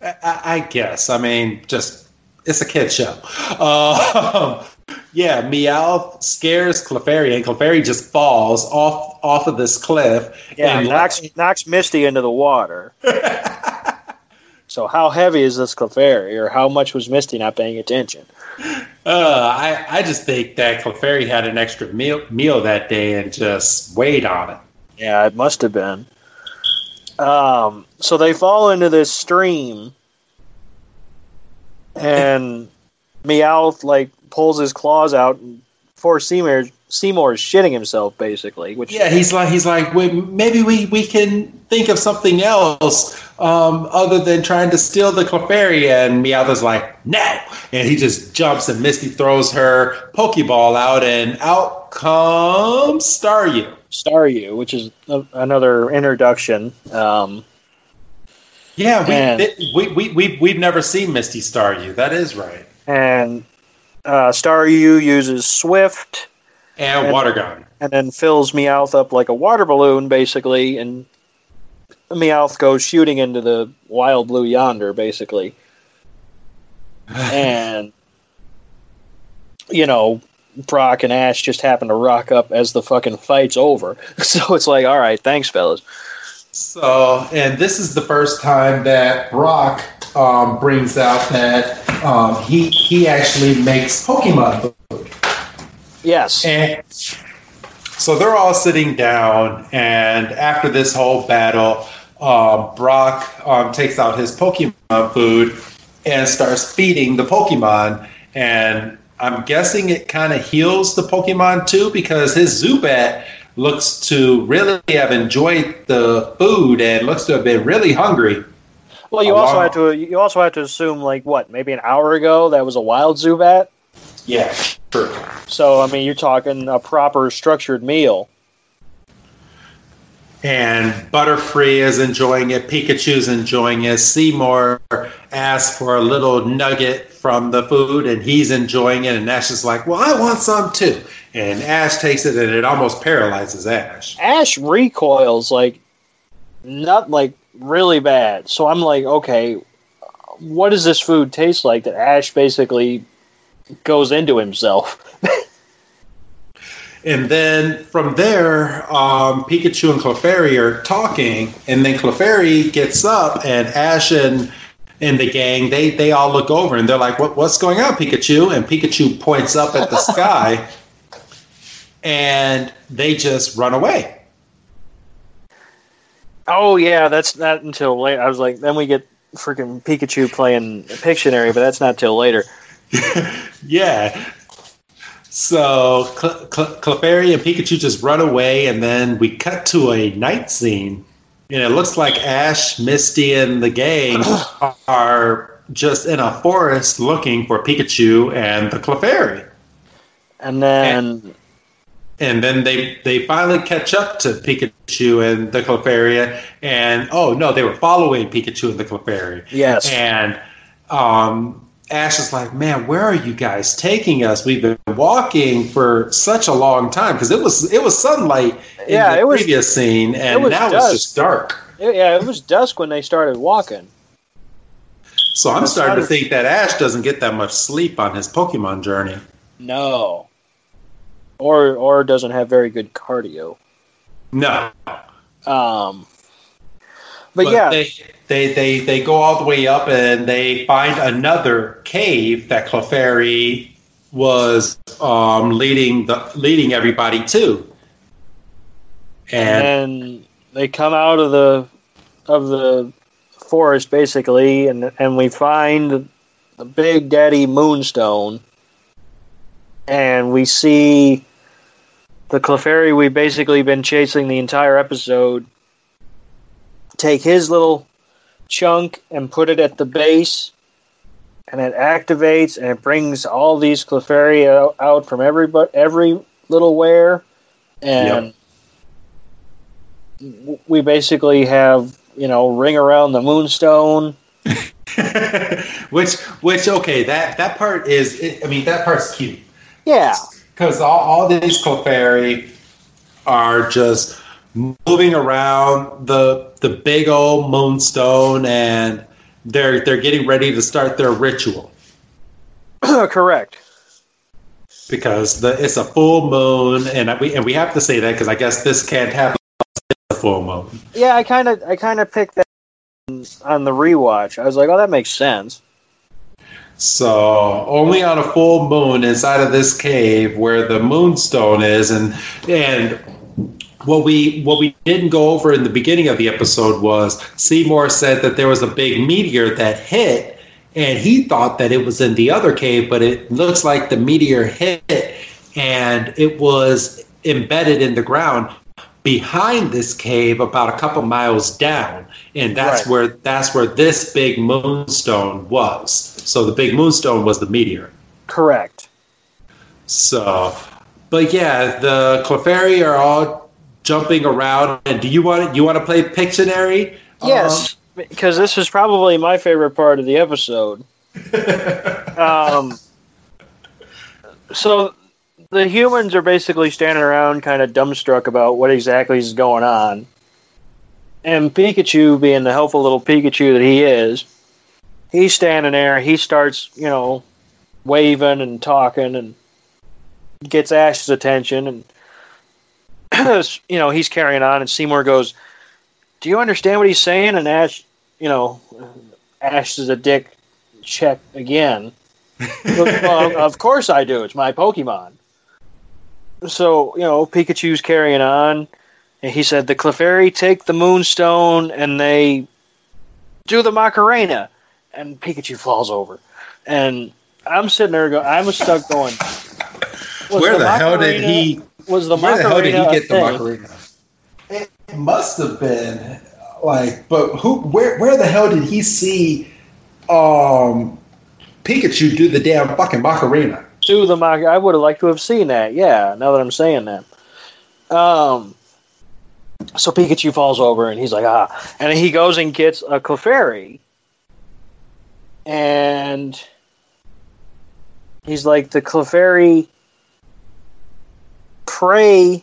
I, I guess. I mean, just it's a kid show. Um, yeah, Meowth scares Clefairy, and Clefairy just falls off off of this cliff. Yeah, and knocks knocks Misty into the water. so how heavy is this Clefairy, or how much was Misty not paying attention? Uh, I I just think that Clefairy had an extra meal meal that day and just weighed on it. Yeah, it must have been. Um, so they fall into this stream, and Meowth like pulls his claws out, and poor Seymour Seymour is shitting himself basically. Which Yeah, he's like he's like "Wait, maybe we we can think of something else um, other than trying to steal the Clefairy. And Meowth is like no, and he just jumps and Misty throws her Pokeball out, and out comes Staryu. Staryu, which is a, another introduction. Um, Yeah, we, And- it- we, we, we, we've never seen Misty Staryu. That is right. and uh, Staryu uses Swift And, And- Water Gun. and then fills Meowth up like a water balloon, basically, and Meowth goes shooting into the wild blue yonder, basically. and you know, Brock and Ash just happen to rock up as the fucking fight's over. So it's like, all right, thanks, fellas. So, and this is the first time that Brock um, brings out that um, he he actually makes Pokemon. Yes. And so they're all sitting down, and after this whole battle, um, Brock um, takes out his Pokemon food and starts feeding the Pokemon. And I'm guessing it kind of heals the Pokemon too, because his Zubat looks to really have enjoyed the food and looks to have been really hungry. Well, you also had to you also have to assume like what maybe an hour ago that was a wild Zubat. Yeah, true. So I mean, you're talking a proper structured meal. and Butterfree is enjoying it. Pikachu's enjoying it. Seymour asks for a little nugget from the food, and he's enjoying it. And Ash is like, "Well, I want some too." And Ash takes it, and it almost paralyzes Ash. Ash recoils like not like really bad. So I'm like, okay, what does this food taste like that Ash basically goes into himself? And then from there, um, Pikachu and Clefairy are talking, and then Clefairy gets up, and Ash and and the gang they they all look over, and they're like, "What what's going on, Pikachu?" And Pikachu points up at the sky, and they just run away. Oh yeah, that's not until late. I was like, then we get freaking Pikachu playing Pictionary, but that's not till later. yeah. So Cl- Cl- Clefairy and Pikachu just run away, and then we cut to a night scene, and it looks like Ash, Misty, and the gang are just in a forest looking for Pikachu and the Clefairy. And then And then they they finally catch up to Pikachu and the Clefairy, and oh no, they were following Pikachu and the Clefairy. yes, And um, Ash is like, "Man, where are you guys taking us? We've been walking for such a long time because it was it was sunlight in Yeah, the it was- previous scene, and was now dusk. it's just dark." yeah, it was dusk when they started walking. So I'm starting to think that Ash doesn't get that much sleep on his Pokemon journey. No. Or or doesn't have very good cardio. No. Um but, but yeah, they, they they they go all the way up and they find another cave that Clefairy was um, leading the leading everybody to. And, and they come out of the of the forest basically, and and we find the big daddy moonstone, and we see the Clefairy we've basically been chasing the entire episode take his little chunk and put it at the base, and it activates and it brings all these Clefairy out, from every every little where, and yep. we basically have you know ring around the moonstone. which which okay that that part is I mean that part's cute. Yeah. Because all, all these Clefairy are just moving around the the big old moonstone and they're they're getting ready to start their ritual. Correct. Because the it's a full moon and we and we have to say that because I guess this can't happen on a full moon. Yeah, I kind of I kind of picked that on the rewatch. I was like, "Oh, that makes sense." So only on a full moon inside of this cave where the moonstone is, and and what we what we didn't go over in the beginning of the episode was Seymour said that there was a big meteor that hit, and he thought that it was in the other cave, but it looks like the meteor hit and it was embedded in the ground behind this cave about a couple miles down and that's right. where that's where this big moonstone was. So the big moonstone was the meteor. Correct. So but yeah the clefairy are all jumping around. And do you want you want to play Pictionary? Yes, um, because this is probably my favorite part of the episode. um, so the humans are basically standing around, kind of dumbstruck about what exactly is going on. And Pikachu, being the helpful little Pikachu that he is, he's standing there. He starts, you know, waving and talking and gets Ash's attention. And you know, he's carrying on, and Seymour goes, "Do you understand what he's saying?" And Ash, you know, Ash is a dick. Check again. well, of course I do. It's my Pokemon. So you know, Pikachu's carrying on, and he said the Clefairy take the Moonstone, and they do the Macarena, and Pikachu falls over, and I'm sitting there going, I'm stuck going. Where the, the hell did he? Was the Where the hell did he get the Macarena? It must have been like, but who? Where? Where the hell did he see um, Pikachu do the damn fucking Macarena? Do the Mac? I would have liked to have seen that. Yeah. Now that I'm saying that. Um. So Pikachu falls over and he's like, ah, and he goes and gets a Clefairy, and he's like, the Clefairy prey.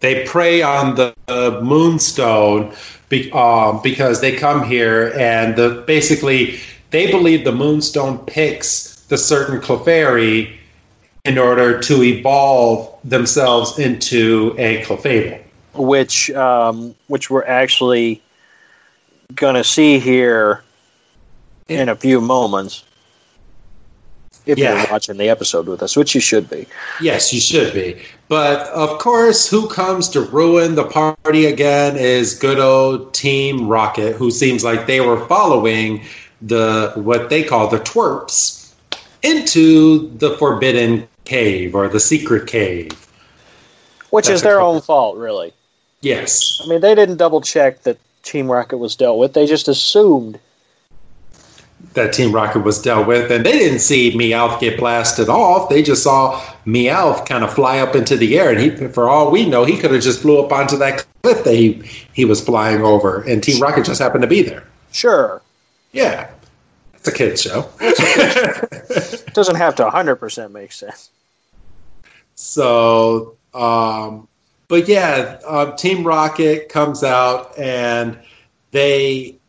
They prey on the, the moonstone be, um, because they come here and the basically they believe the moonstone picks the certain Clefairy in order to evolve themselves into a Clefable. Which, um, which we're actually going to see here in a few moments if yeah. you're watching the episode with us, which you should be. Yes, you should be. But of course, who comes to ruin the party again is good old Team Rocket, who seems like they were following the what they call the twerps into the forbidden cave or the secret cave. Which That's is their own fault, really. Yes. I mean, they didn't double check that Team Rocket was dealt with. They just assumed that Team Rocket was dealt with, and they didn't see Meowth get blasted off. They just saw Meowth kind of fly up into the air, and he, for all we know, he could have just flew up onto that cliff that he he was flying over, and Team Rocket just happened to be there. Sure. Yeah, it's a kids show. it doesn't have to 100% make sense. So, um, but yeah, uh, Team Rocket comes out and they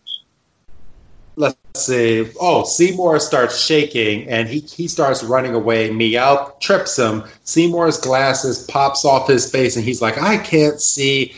see. Oh, Seymour starts shaking and he, he starts running away. Meow trips him. Seymour's glasses pops off his face and he's like, I can't see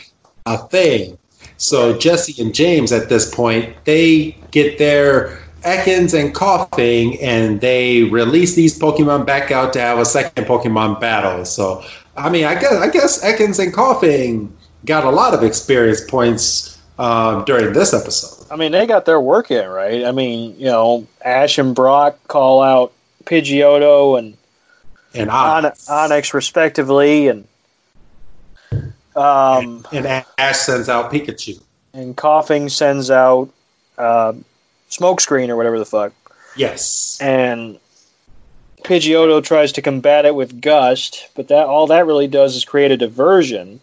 a thing. So Jessie and James at this point, they get their Ekans and Koffing and they release these Pokemon back out to have a second Pokemon battle. So I mean I guess I guess Ekans and Koffing got a lot of experience points uh, during this episode. I mean, they got their work in, right? I mean, you know, Ash and Brock call out Pidgeotto and and Onix, Onix respectively, and um, and, and Ash sends out Pikachu, and Koffing sends out uh, Smokescreen or whatever the fuck. Yes, and Pidgeotto tries to combat it with Gust, but that all that really does is create a diversion.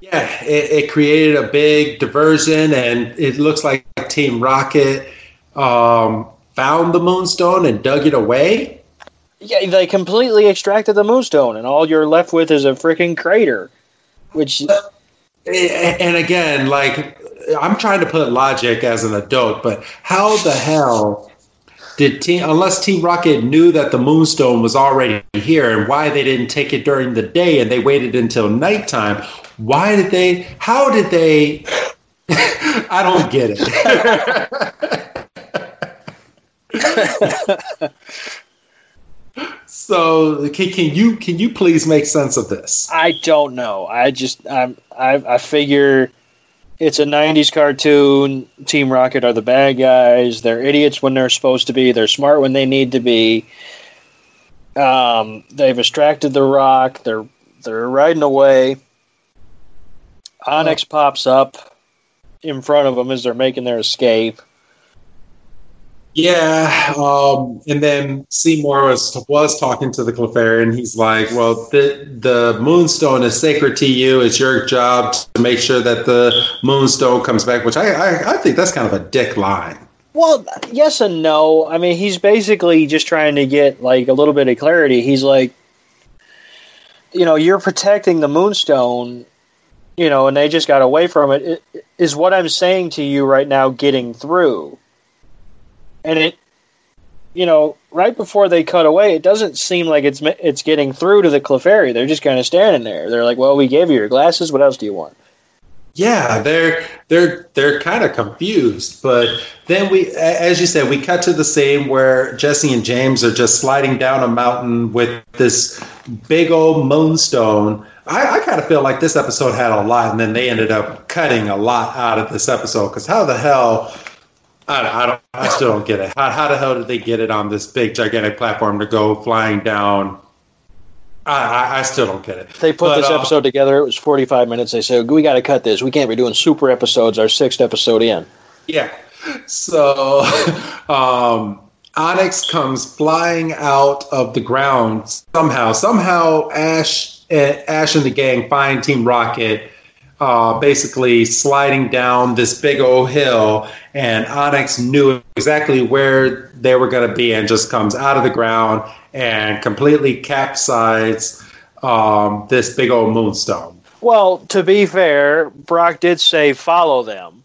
Yeah, it, it created a big diversion, and it looks like Team Rocket um, found the Moonstone and dug it away. Yeah, they completely extracted the Moonstone, and all you're left with is a freaking crater. Which, and again, like I'm trying to put logic as an adult, but how the hell did unless Team Rocket knew that the Moonstone was already here and why they didn't take it during the day and they waited until nighttime? Why did they? How did they? I don't get it. so can, can you can you please make sense of this? I don't know. I just I'm, I I figure it's a 90s cartoon. Team Rocket are the bad guys. They're idiots when they're supposed to be. They're smart when they need to be. Um, they've extracted the rock. They're they're riding away. Onix pops up in front of them as they're making their escape. Yeah, um, and then Seymour was was talking to the Clefairy, and He's like, "Well, the the Moonstone is sacred to you. It's your job to make sure that the Moonstone comes back." Which I I, I think that's kind of a dick line. Well, yes and no. I mean, he's basically just trying to get like a little bit of clarity. He's like, you know, you're protecting the Moonstone, you know, and they just got away from it. Is what I'm saying to you right now getting through? And it you know right before they cut away it doesn't seem like it's it's getting through to the Clefairy. they're just kind of standing there. They're like well we gave you your glasses. What else do you want? Yeah they're they're they're kind of confused. But then we as you said we cut to the scene where jessie and james are just sliding down a mountain with this big old moonstone. I, I kind of feel like this episode had a lot and then they ended up cutting a lot out of this episode because how the hell I, I, don't. I still don't get it. How, how the hell did they get it on this big gigantic platform to go flying down? I, I, still don't get it. They put but, this uh, episode together. It was forty five minutes. They said we got to cut this. We can't be doing super episodes. Our sixth episode in. Yeah. So, um, Onix comes flying out of the ground somehow. Somehow, Ash, eh, Ash and the gang find Team Rocket uh, basically sliding down this big old hill, and Onix knew exactly where they were going to be and just comes out of the ground and completely capsizes um, this big old moonstone. Well, to be fair, Brock did say follow them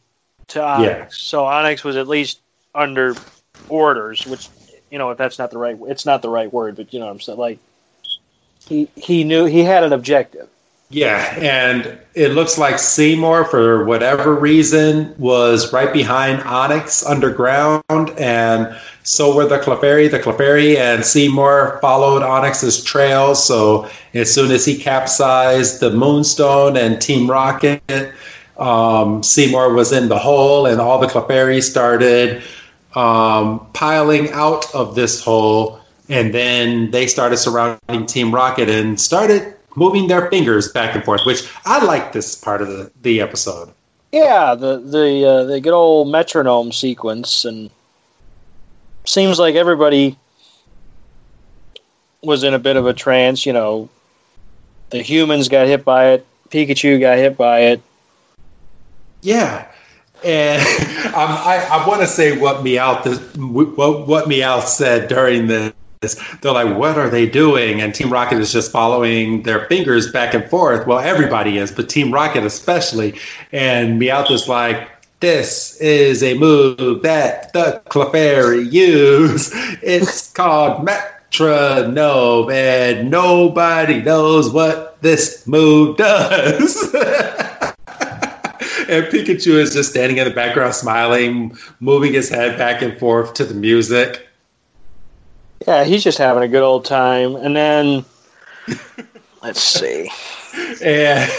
to Onix. Yeah. So Onix was at least under orders, which you know if that's not the right it's not the right word, but you know what I'm saying like he he knew he had an objective. Yeah, and it looks like Seymour, for whatever reason, was right behind Onix underground, and so were the Clefairy. The Clefairy and Seymour followed Onix's trail. So as soon as he capsized the Moonstone and Team Rocket, um, Seymour was in the hole, and all the Clefairy started um, piling out of this hole. And then they started surrounding Team Rocket and started moving their fingers back and forth, which I like this part of the, the episode. Yeah, the the uh, the good old metronome sequence, and seems like everybody was in a bit of a trance. You know, the humans got hit by it. Pikachu got hit by it. Yeah, and um, I I want to say what Meowth what what Meowth said during the they're like, what are they doing? And Team Rocket is just following their fingers back and forth. Well, everybody is, but Team Rocket especially. And Meowth is like, This is a move that the Clefairy use. It's called metronome, and nobody knows what this move does. and Pikachu is just standing in the background, smiling, moving his head back and forth to the music. Yeah, he's just having a good old time. And then, let's see. And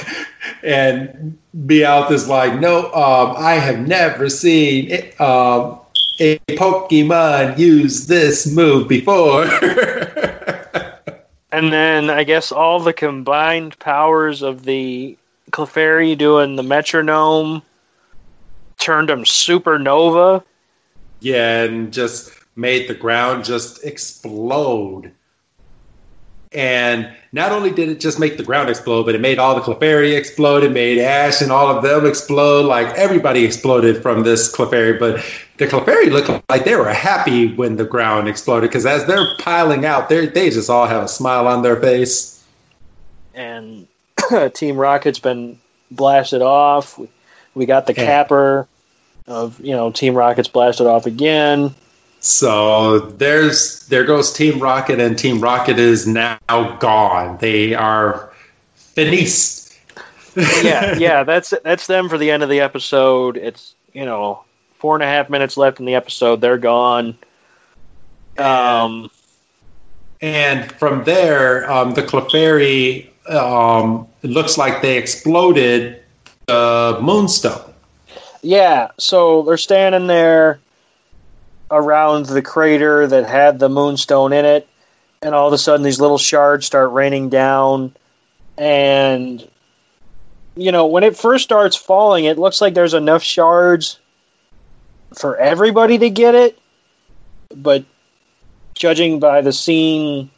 and Meowth is like, no, um, I have never seen it, um, a Pokemon use this move before. and then I guess all the combined powers of the Clefairy doing the metronome turned him supernova. Yeah, and just made the ground just explode. And not only did it just make the ground explode, but it made all the Clefairy explode. It made Ash and all of them explode. Like everybody exploded from this Clefairy. But the Clefairy looked like they were happy when the ground exploded because as they're piling out, they they just all have a smile on their face. And Team Rocket's been blasted off. We, we got the yeah. capper of you know Team Rocket's blasted off again. So there's there goes Team Rocket, and Team Rocket is now gone. They are finished. yeah, yeah, that's that's them for the end of the episode. It's you know four and a half minutes left in the episode. They're gone. Um, and from there, um, the Clefairy um, it looks like they exploded the Moonstone. Yeah, so they're standing there around the crater that had the moonstone in it, and all of a sudden these little shards start raining down, and you know when it first starts falling, it looks like there's enough shards for everybody to get it, but judging by the scene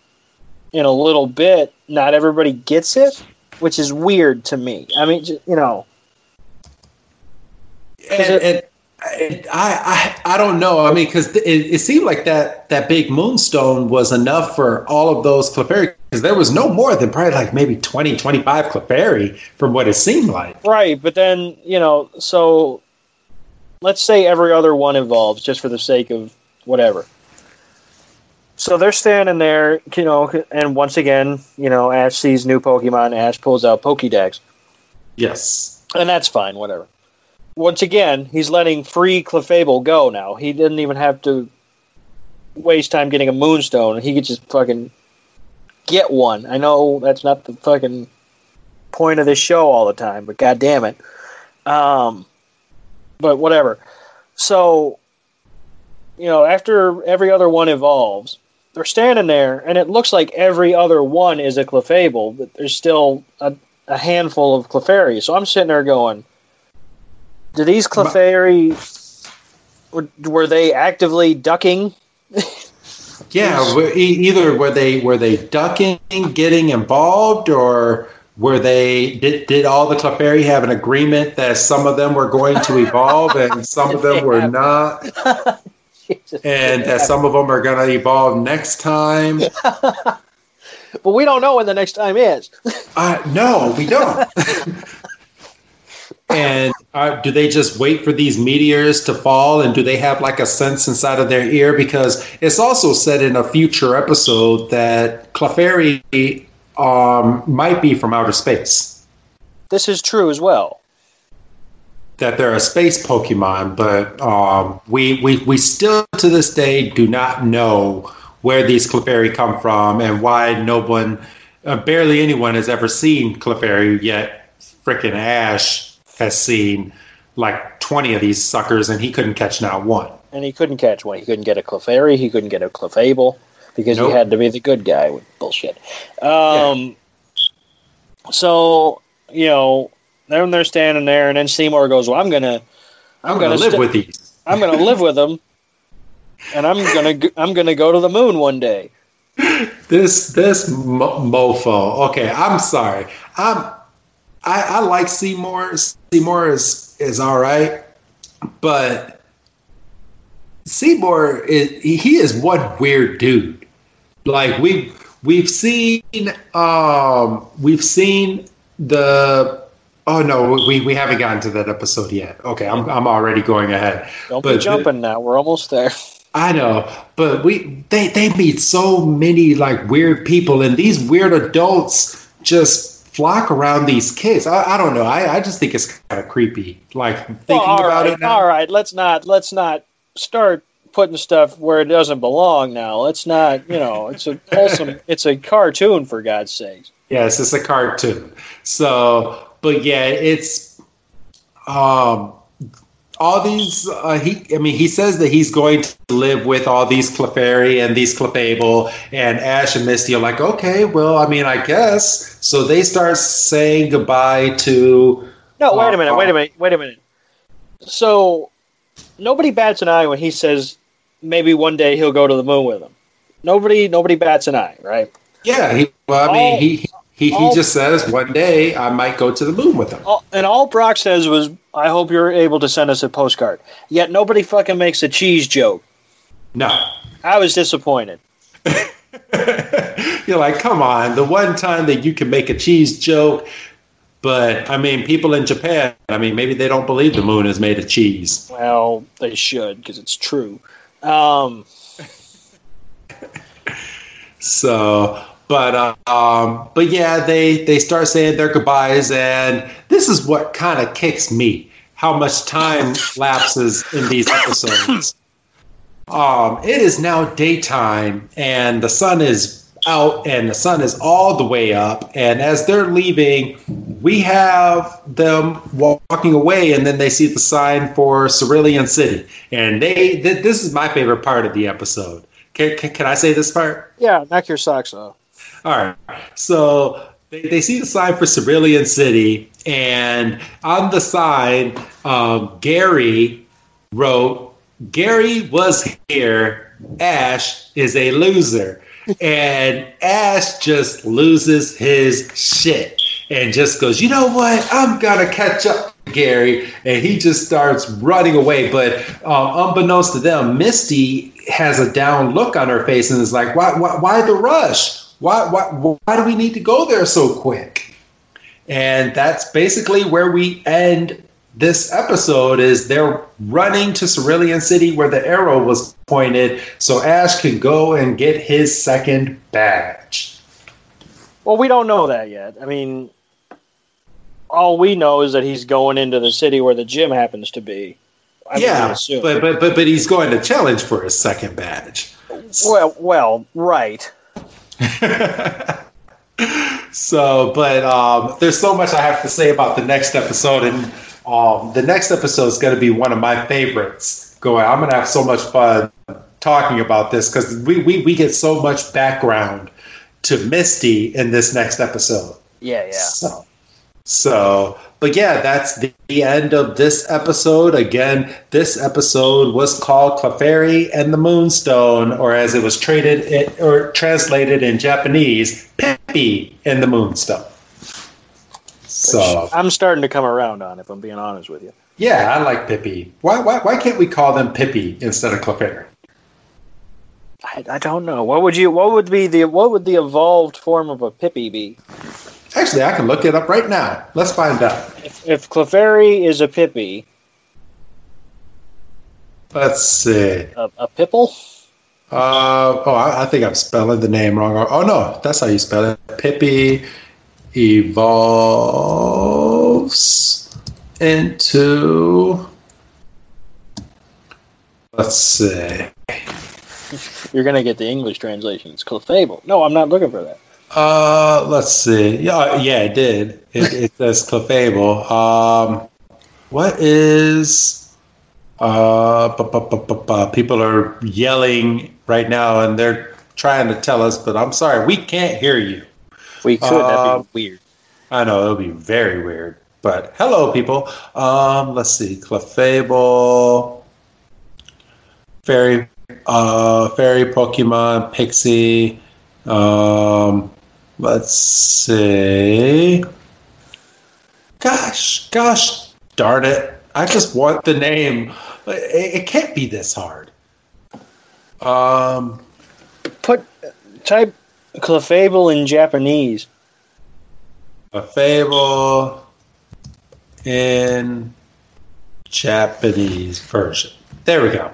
in a little bit, not everybody gets it, which is weird to me. I mean, you know. And, and, I, I I don't know. I mean, because it, it, seemed like that that big moonstone was enough for all of those Clefairy because there was no more than probably like maybe 20, 25 Clefairy from what it seemed like. Right, but then you know, so let's say every other one involves just for the sake of whatever. So they're standing there, you know, and once again, you know, Ash sees new Pokemon. Ash pulls out Pokédex. Yes, and that's fine. Whatever once again, he's letting free Clefable go now. He didn't even have to waste time getting a Moonstone. He could just fucking get one. I know that's not the fucking point of this show all the time, but god damn it. Um, but whatever. So, you know, after every other one evolves, they're standing there, and it looks like every other one is a Clefable, but there's still a, a handful of Clefairy. So I'm sitting there going, do these Clefairy were they actively ducking? yeah, either were they were they ducking, getting involved, or were they did, did all the Clefairy have an agreement that some of them were going to evolve and some of them were not? and that some of them are going to evolve next time. but we don't know when the next time is. uh, no, we don't. and uh, do they just wait for these meteors to fall? And do they have like a sense inside of their ear? Because it's also said in a future episode that clefairy um, might be from outer space. This is true as well. That they're a space pokemon but um, we, we, we still to this day do not know where these clefairy come from and why no one uh, barely anyone has ever seen clefairy yet. Freaking ash has seen like 20 of these suckers and he couldn't catch not one. And he couldn't catch one. He couldn't get a Clefairy. He couldn't get a Clefable because nope. he had to be the good guy with bullshit. Um, yeah. So, you know, then they're standing there, and then Seymour goes, "Well, I'm gonna, I'm, I'm gonna, gonna, live st- with these. I'm gonna live with them, and I'm gonna, I'm gonna go to the moon one day." This, this mo- mofo. Okay, I'm sorry. I'm I, I like Seymour. Seymour is is all right, but Seymour is he is one weird dude. Like we've we've seen um we've seen the Oh no, we, we haven't gotten to that episode yet. Okay, I'm I'm already going ahead. Don't but, be jumping now. We're almost there. I know, but we they they meet so many like weird people, and these weird adults just flock around these kids. I, I don't know. I, I just think it's kind of creepy. Like thinking well, about right, it. Now. All right, let's not let's not start putting stuff where it doesn't belong. Now let's not. You know, it's a wholesome. it's a cartoon for God's sakes. Yes, it's a cartoon. So, but yeah, it's um all these uh, he i mean he says that he's going to live with all these clefairy and these clefable and ash and misty. Are like okay well i mean i guess. So they start saying goodbye to no wait a minute wait a minute wait a minute. So nobody bats an eye when he says maybe one day he'll go to the moon with them nobody nobody bats an eye right? Yeah he, well i mean all, he he, all, he just says one day I might go to the moon with him. All, and all Brock says was, "I hope you're able to send us a postcard." Yet nobody fucking makes a cheese joke. No, I was disappointed. you're like, come on, the one time that you can make a cheese joke. But I mean, people in Japan, I mean, maybe they don't believe the moon is made of cheese. Well, they should because it's true. Um, so but um, but yeah, they they start saying their goodbyes, and this is what kind of kicks me: how much time lapses in these episodes. Um, it is now daytime, and the sun is out, and the sun is all the way up. And as they're leaving, we have them walking away, and then they see the sign for Cerulean City, and they th- this is my favorite part of the episode. Can, can, can I say this part? Yeah, knock your socks off. All right. So they, they see the sign for Cerulean City, and on the sign, um, Gary wrote, Gary was here. Ash is a loser. and Ash just loses his shit and just goes, you know what? I'm going to catch up Gary, and he just starts running away. But um, unbeknownst to them, Misty has a down look on her face and is like, why, why, why the rush? Why, why, why do we need to go there so quick? And that's basically where we end this episode is they're running to Cerulean City where the arrow was pointed so Ash can go and get his second badge. Well, we don't know that yet. I mean, all we know is that he's going into the city where the gym happens to be. I yeah, but, but but but he's going to challenge for his second badge. Well, well, right. so, but um, there's so much I have to say about the next episode, and um, the next episode is going to be one of my favorites. Going, I'm going to have so much fun talking about this because we, we we get so much background to Misty in this next episode. Yeah, yeah. So, so, but yeah, that's the, the, end of this episode. Again, this episode was called Clefairy and the Moonstone, or as it was traded it, or translated in Japanese, Pippi and the Moonstone. So I'm starting to come around on, if I'm being honest with you. Yeah, I like Pippi. Why, why, why can't we call them Pippi instead of Clefairy? I, I don't know. What would you? What would be the? What would the evolved form of a Pippi be? Actually, I can look it up right now. Let's find out. If, if Clefairy is a Pippi, let's see. A, a Pipple? Uh, oh, I, I, think I'm spelling the name wrong. Oh, no, that's how you spell it. Pippi evolves into. Let's see. You're going to get the English translation. It's Clefable. No, I'm not looking for that. Uh, let's see. Yeah, yeah, it did. It, it says Clefable. Um, what is? Uh, people are yelling right now, and they're trying to tell us, but I'm sorry, we can't hear you. We could. Uh, that'd be um, weird. I know it'll be very weird. But hello, people. Um, let's see. Clefable, fairy, uh, fairy Pokemon, Pixie. Um, Let's see. Gosh, gosh darn it. I just want the name. It, it can't be this hard. Um, Put type Clefable in Japanese. Clefable in Japanese version? There we go.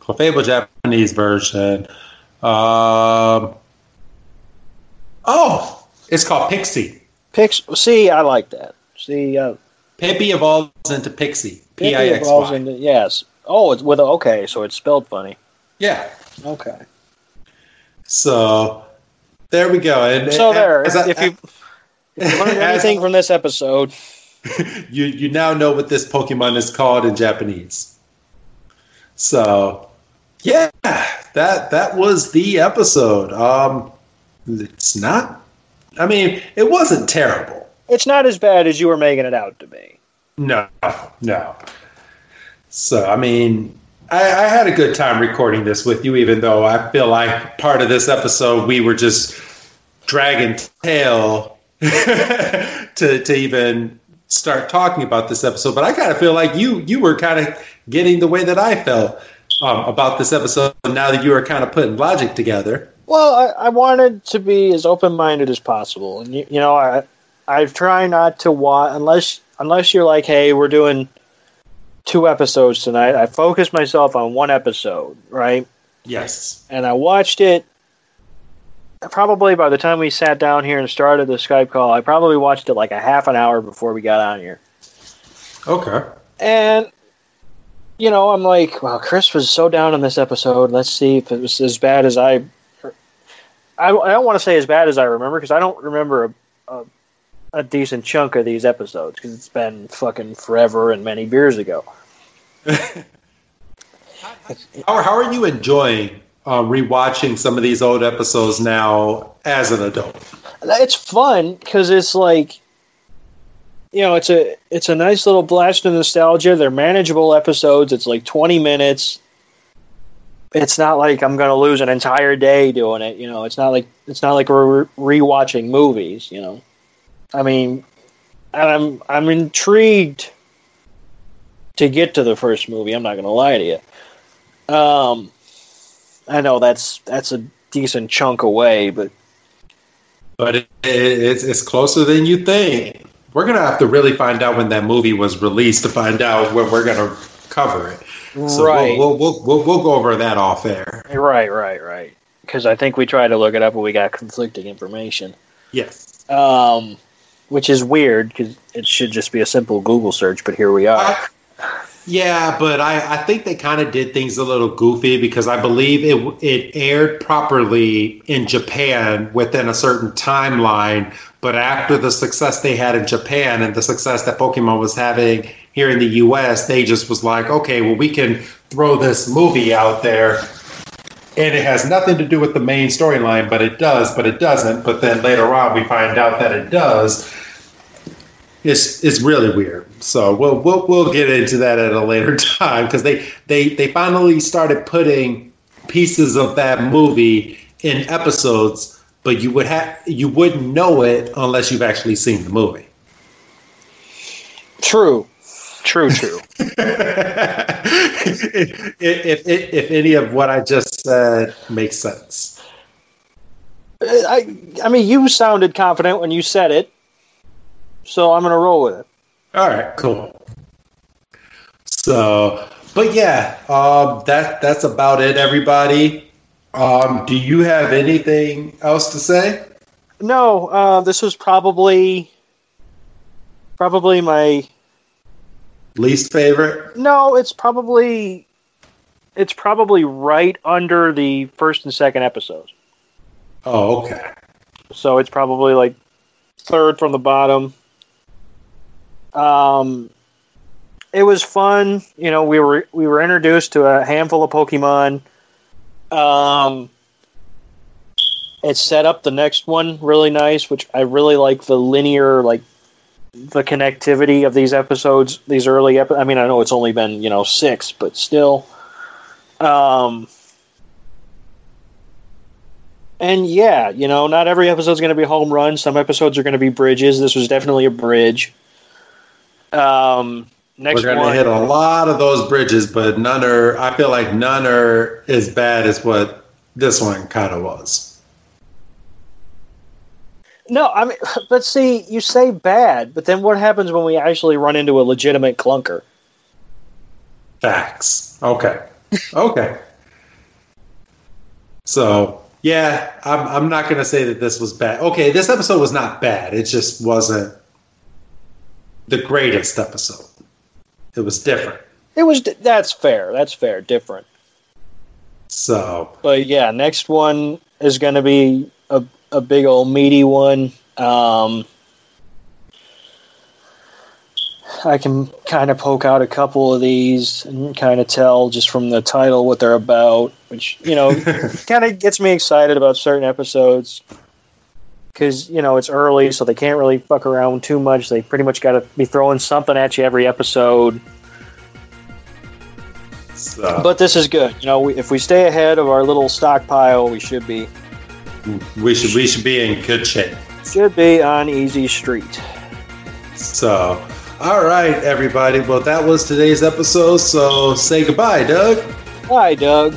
Clefable Japanese version. Um, oh, it's called Pixie. Pix. See, I like that. See, uh, Pippi evolves into Pixie. P I X into yes. Oh, it's with a, okay, so it's spelled funny. Yeah. Okay. So there we go. And So and- there, I- if you if you learned anything from this episode, you you now know what this Pokemon is called in Japanese. So, yeah, that that was the episode. Um, it's not. I mean, it wasn't terrible. it's not as bad as you were making it out to be. No, no. So, I mean, I, I had a good time recording this with you, even though I feel like part of this episode we were just dragging tail to to even start talking about this episode. But I kind of feel like you you were kind of getting the way that I felt um, about this episode. Now that you are kind of putting logic together. Well, I, I wanted to be as open minded as possible, and you, you know, I I try not to watch unless unless you're like, hey, we're doing two episodes tonight. I focus myself on one episode, right? Yes. And I watched it. Probably by the time we sat down here and started the Skype call, I probably watched it like a half an hour before we got on here. Okay. And you know, I'm like, wow, Chris was so down on this episode. Let's see if it was as bad as I. I, I don't want to say as bad as I remember because I don't remember a, a, a decent chunk of these episodes because it's been fucking forever and many beers ago. How, how are you enjoying uh, rewatching some of these old episodes now as an adult? It's fun because it's like, you know, it's a it's a nice little blast of nostalgia. They're manageable episodes. It's like 20 minutes. It's not like I'm going to lose an entire day doing it. You know, it's not like it's not like we're re- rewatching movies. You know, I mean, I'm I'm intrigued to get to the first movie. I'm not going to lie to you. Um, I know that's that's a decent chunk away, but But it, it, it's, it's closer than you think. We're going to have to really find out when that movie was released to find out when we're going to cover it. So right. we'll, we'll, we'll, we'll, go over that off air. Right, right, right. Because I think we tried to look it up and we got conflicting information, Yes. um, which is weird because it should just be a simple Google search. But here we are. I- yeah, but I, I think they kind of did things a little goofy because I believe it it aired properly in Japan within a certain timeline. But after the success they had in Japan and the success that Pokemon was having here in the U.S., they just was like, okay, well, we can throw this movie out there, and it has nothing to do with the main storyline, but it does, but it doesn't. But then later on, we find out that it does it's it's really weird. So we'll we'll we'll get into that at a later time because they they they finally started putting pieces of that movie in episodes, but you would have you wouldn't know it unless you've actually seen the movie. True, true, true. if, if, if if any of what I just said makes sense. I, I mean, you sounded confident when you said it, so I'm gonna roll with it. All right, cool. So, but yeah, um, that that's about it, everybody. Um, do you have anything else to say? No, uh, this was probably probably my Least favorite? no. It's probably it's probably right under the first and second episodes. Oh, okay. so it's probably like third from the bottom. Um, it was fun. You know, we were we were introduced to a handful of Pokemon. Um, it set up the next one really nice, which I really like the linear like the connectivity of these episodes. These early, epi- I mean, I know it's only been you know six, but still. Um, and yeah, you know, not every episode's going to be a home run. Some episodes are going to be bridges. This was definitely a bridge. Um, next We're gonna hit a lot of those bridges, but none are. I feel like none are as bad as what this one kind of was. No, I mean, but see, you say bad, but then what happens when we actually run into a legitimate clunker? Facts. Okay. Okay. so yeah, I'm I'm not gonna say that this was bad. Okay, this episode was not bad. It just wasn't the greatest episode. It was different. It was. That's fair. That's fair. Different. So, but yeah, next one is going to be a a big old meaty one. Um, I can kind of poke out a couple of these and kind of tell just from the title what they're about, which you know kind of gets me excited about certain episodes because you know it's early, so they can't really fuck around too much. They pretty much got to be throwing something at you every episode. So. But this is good. You know, we, if we stay ahead of our little stockpile, we should be. We should we should be in good shape. Should be on easy street. So, all right, everybody. Well, that was today's episode. So, say goodbye, Doug. Bye, Doug.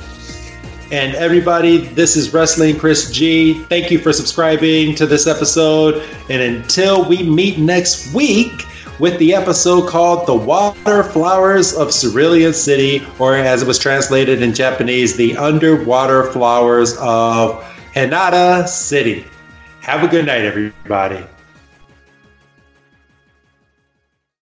And everybody, this is Wrestling Chris G. Thank you for subscribing to this episode. And until we meet next week with the episode called The Water Flowers of Cerulean City, or as it was translated in Japanese, The Underwater Flowers of Hanada City. Have a good night, everybody.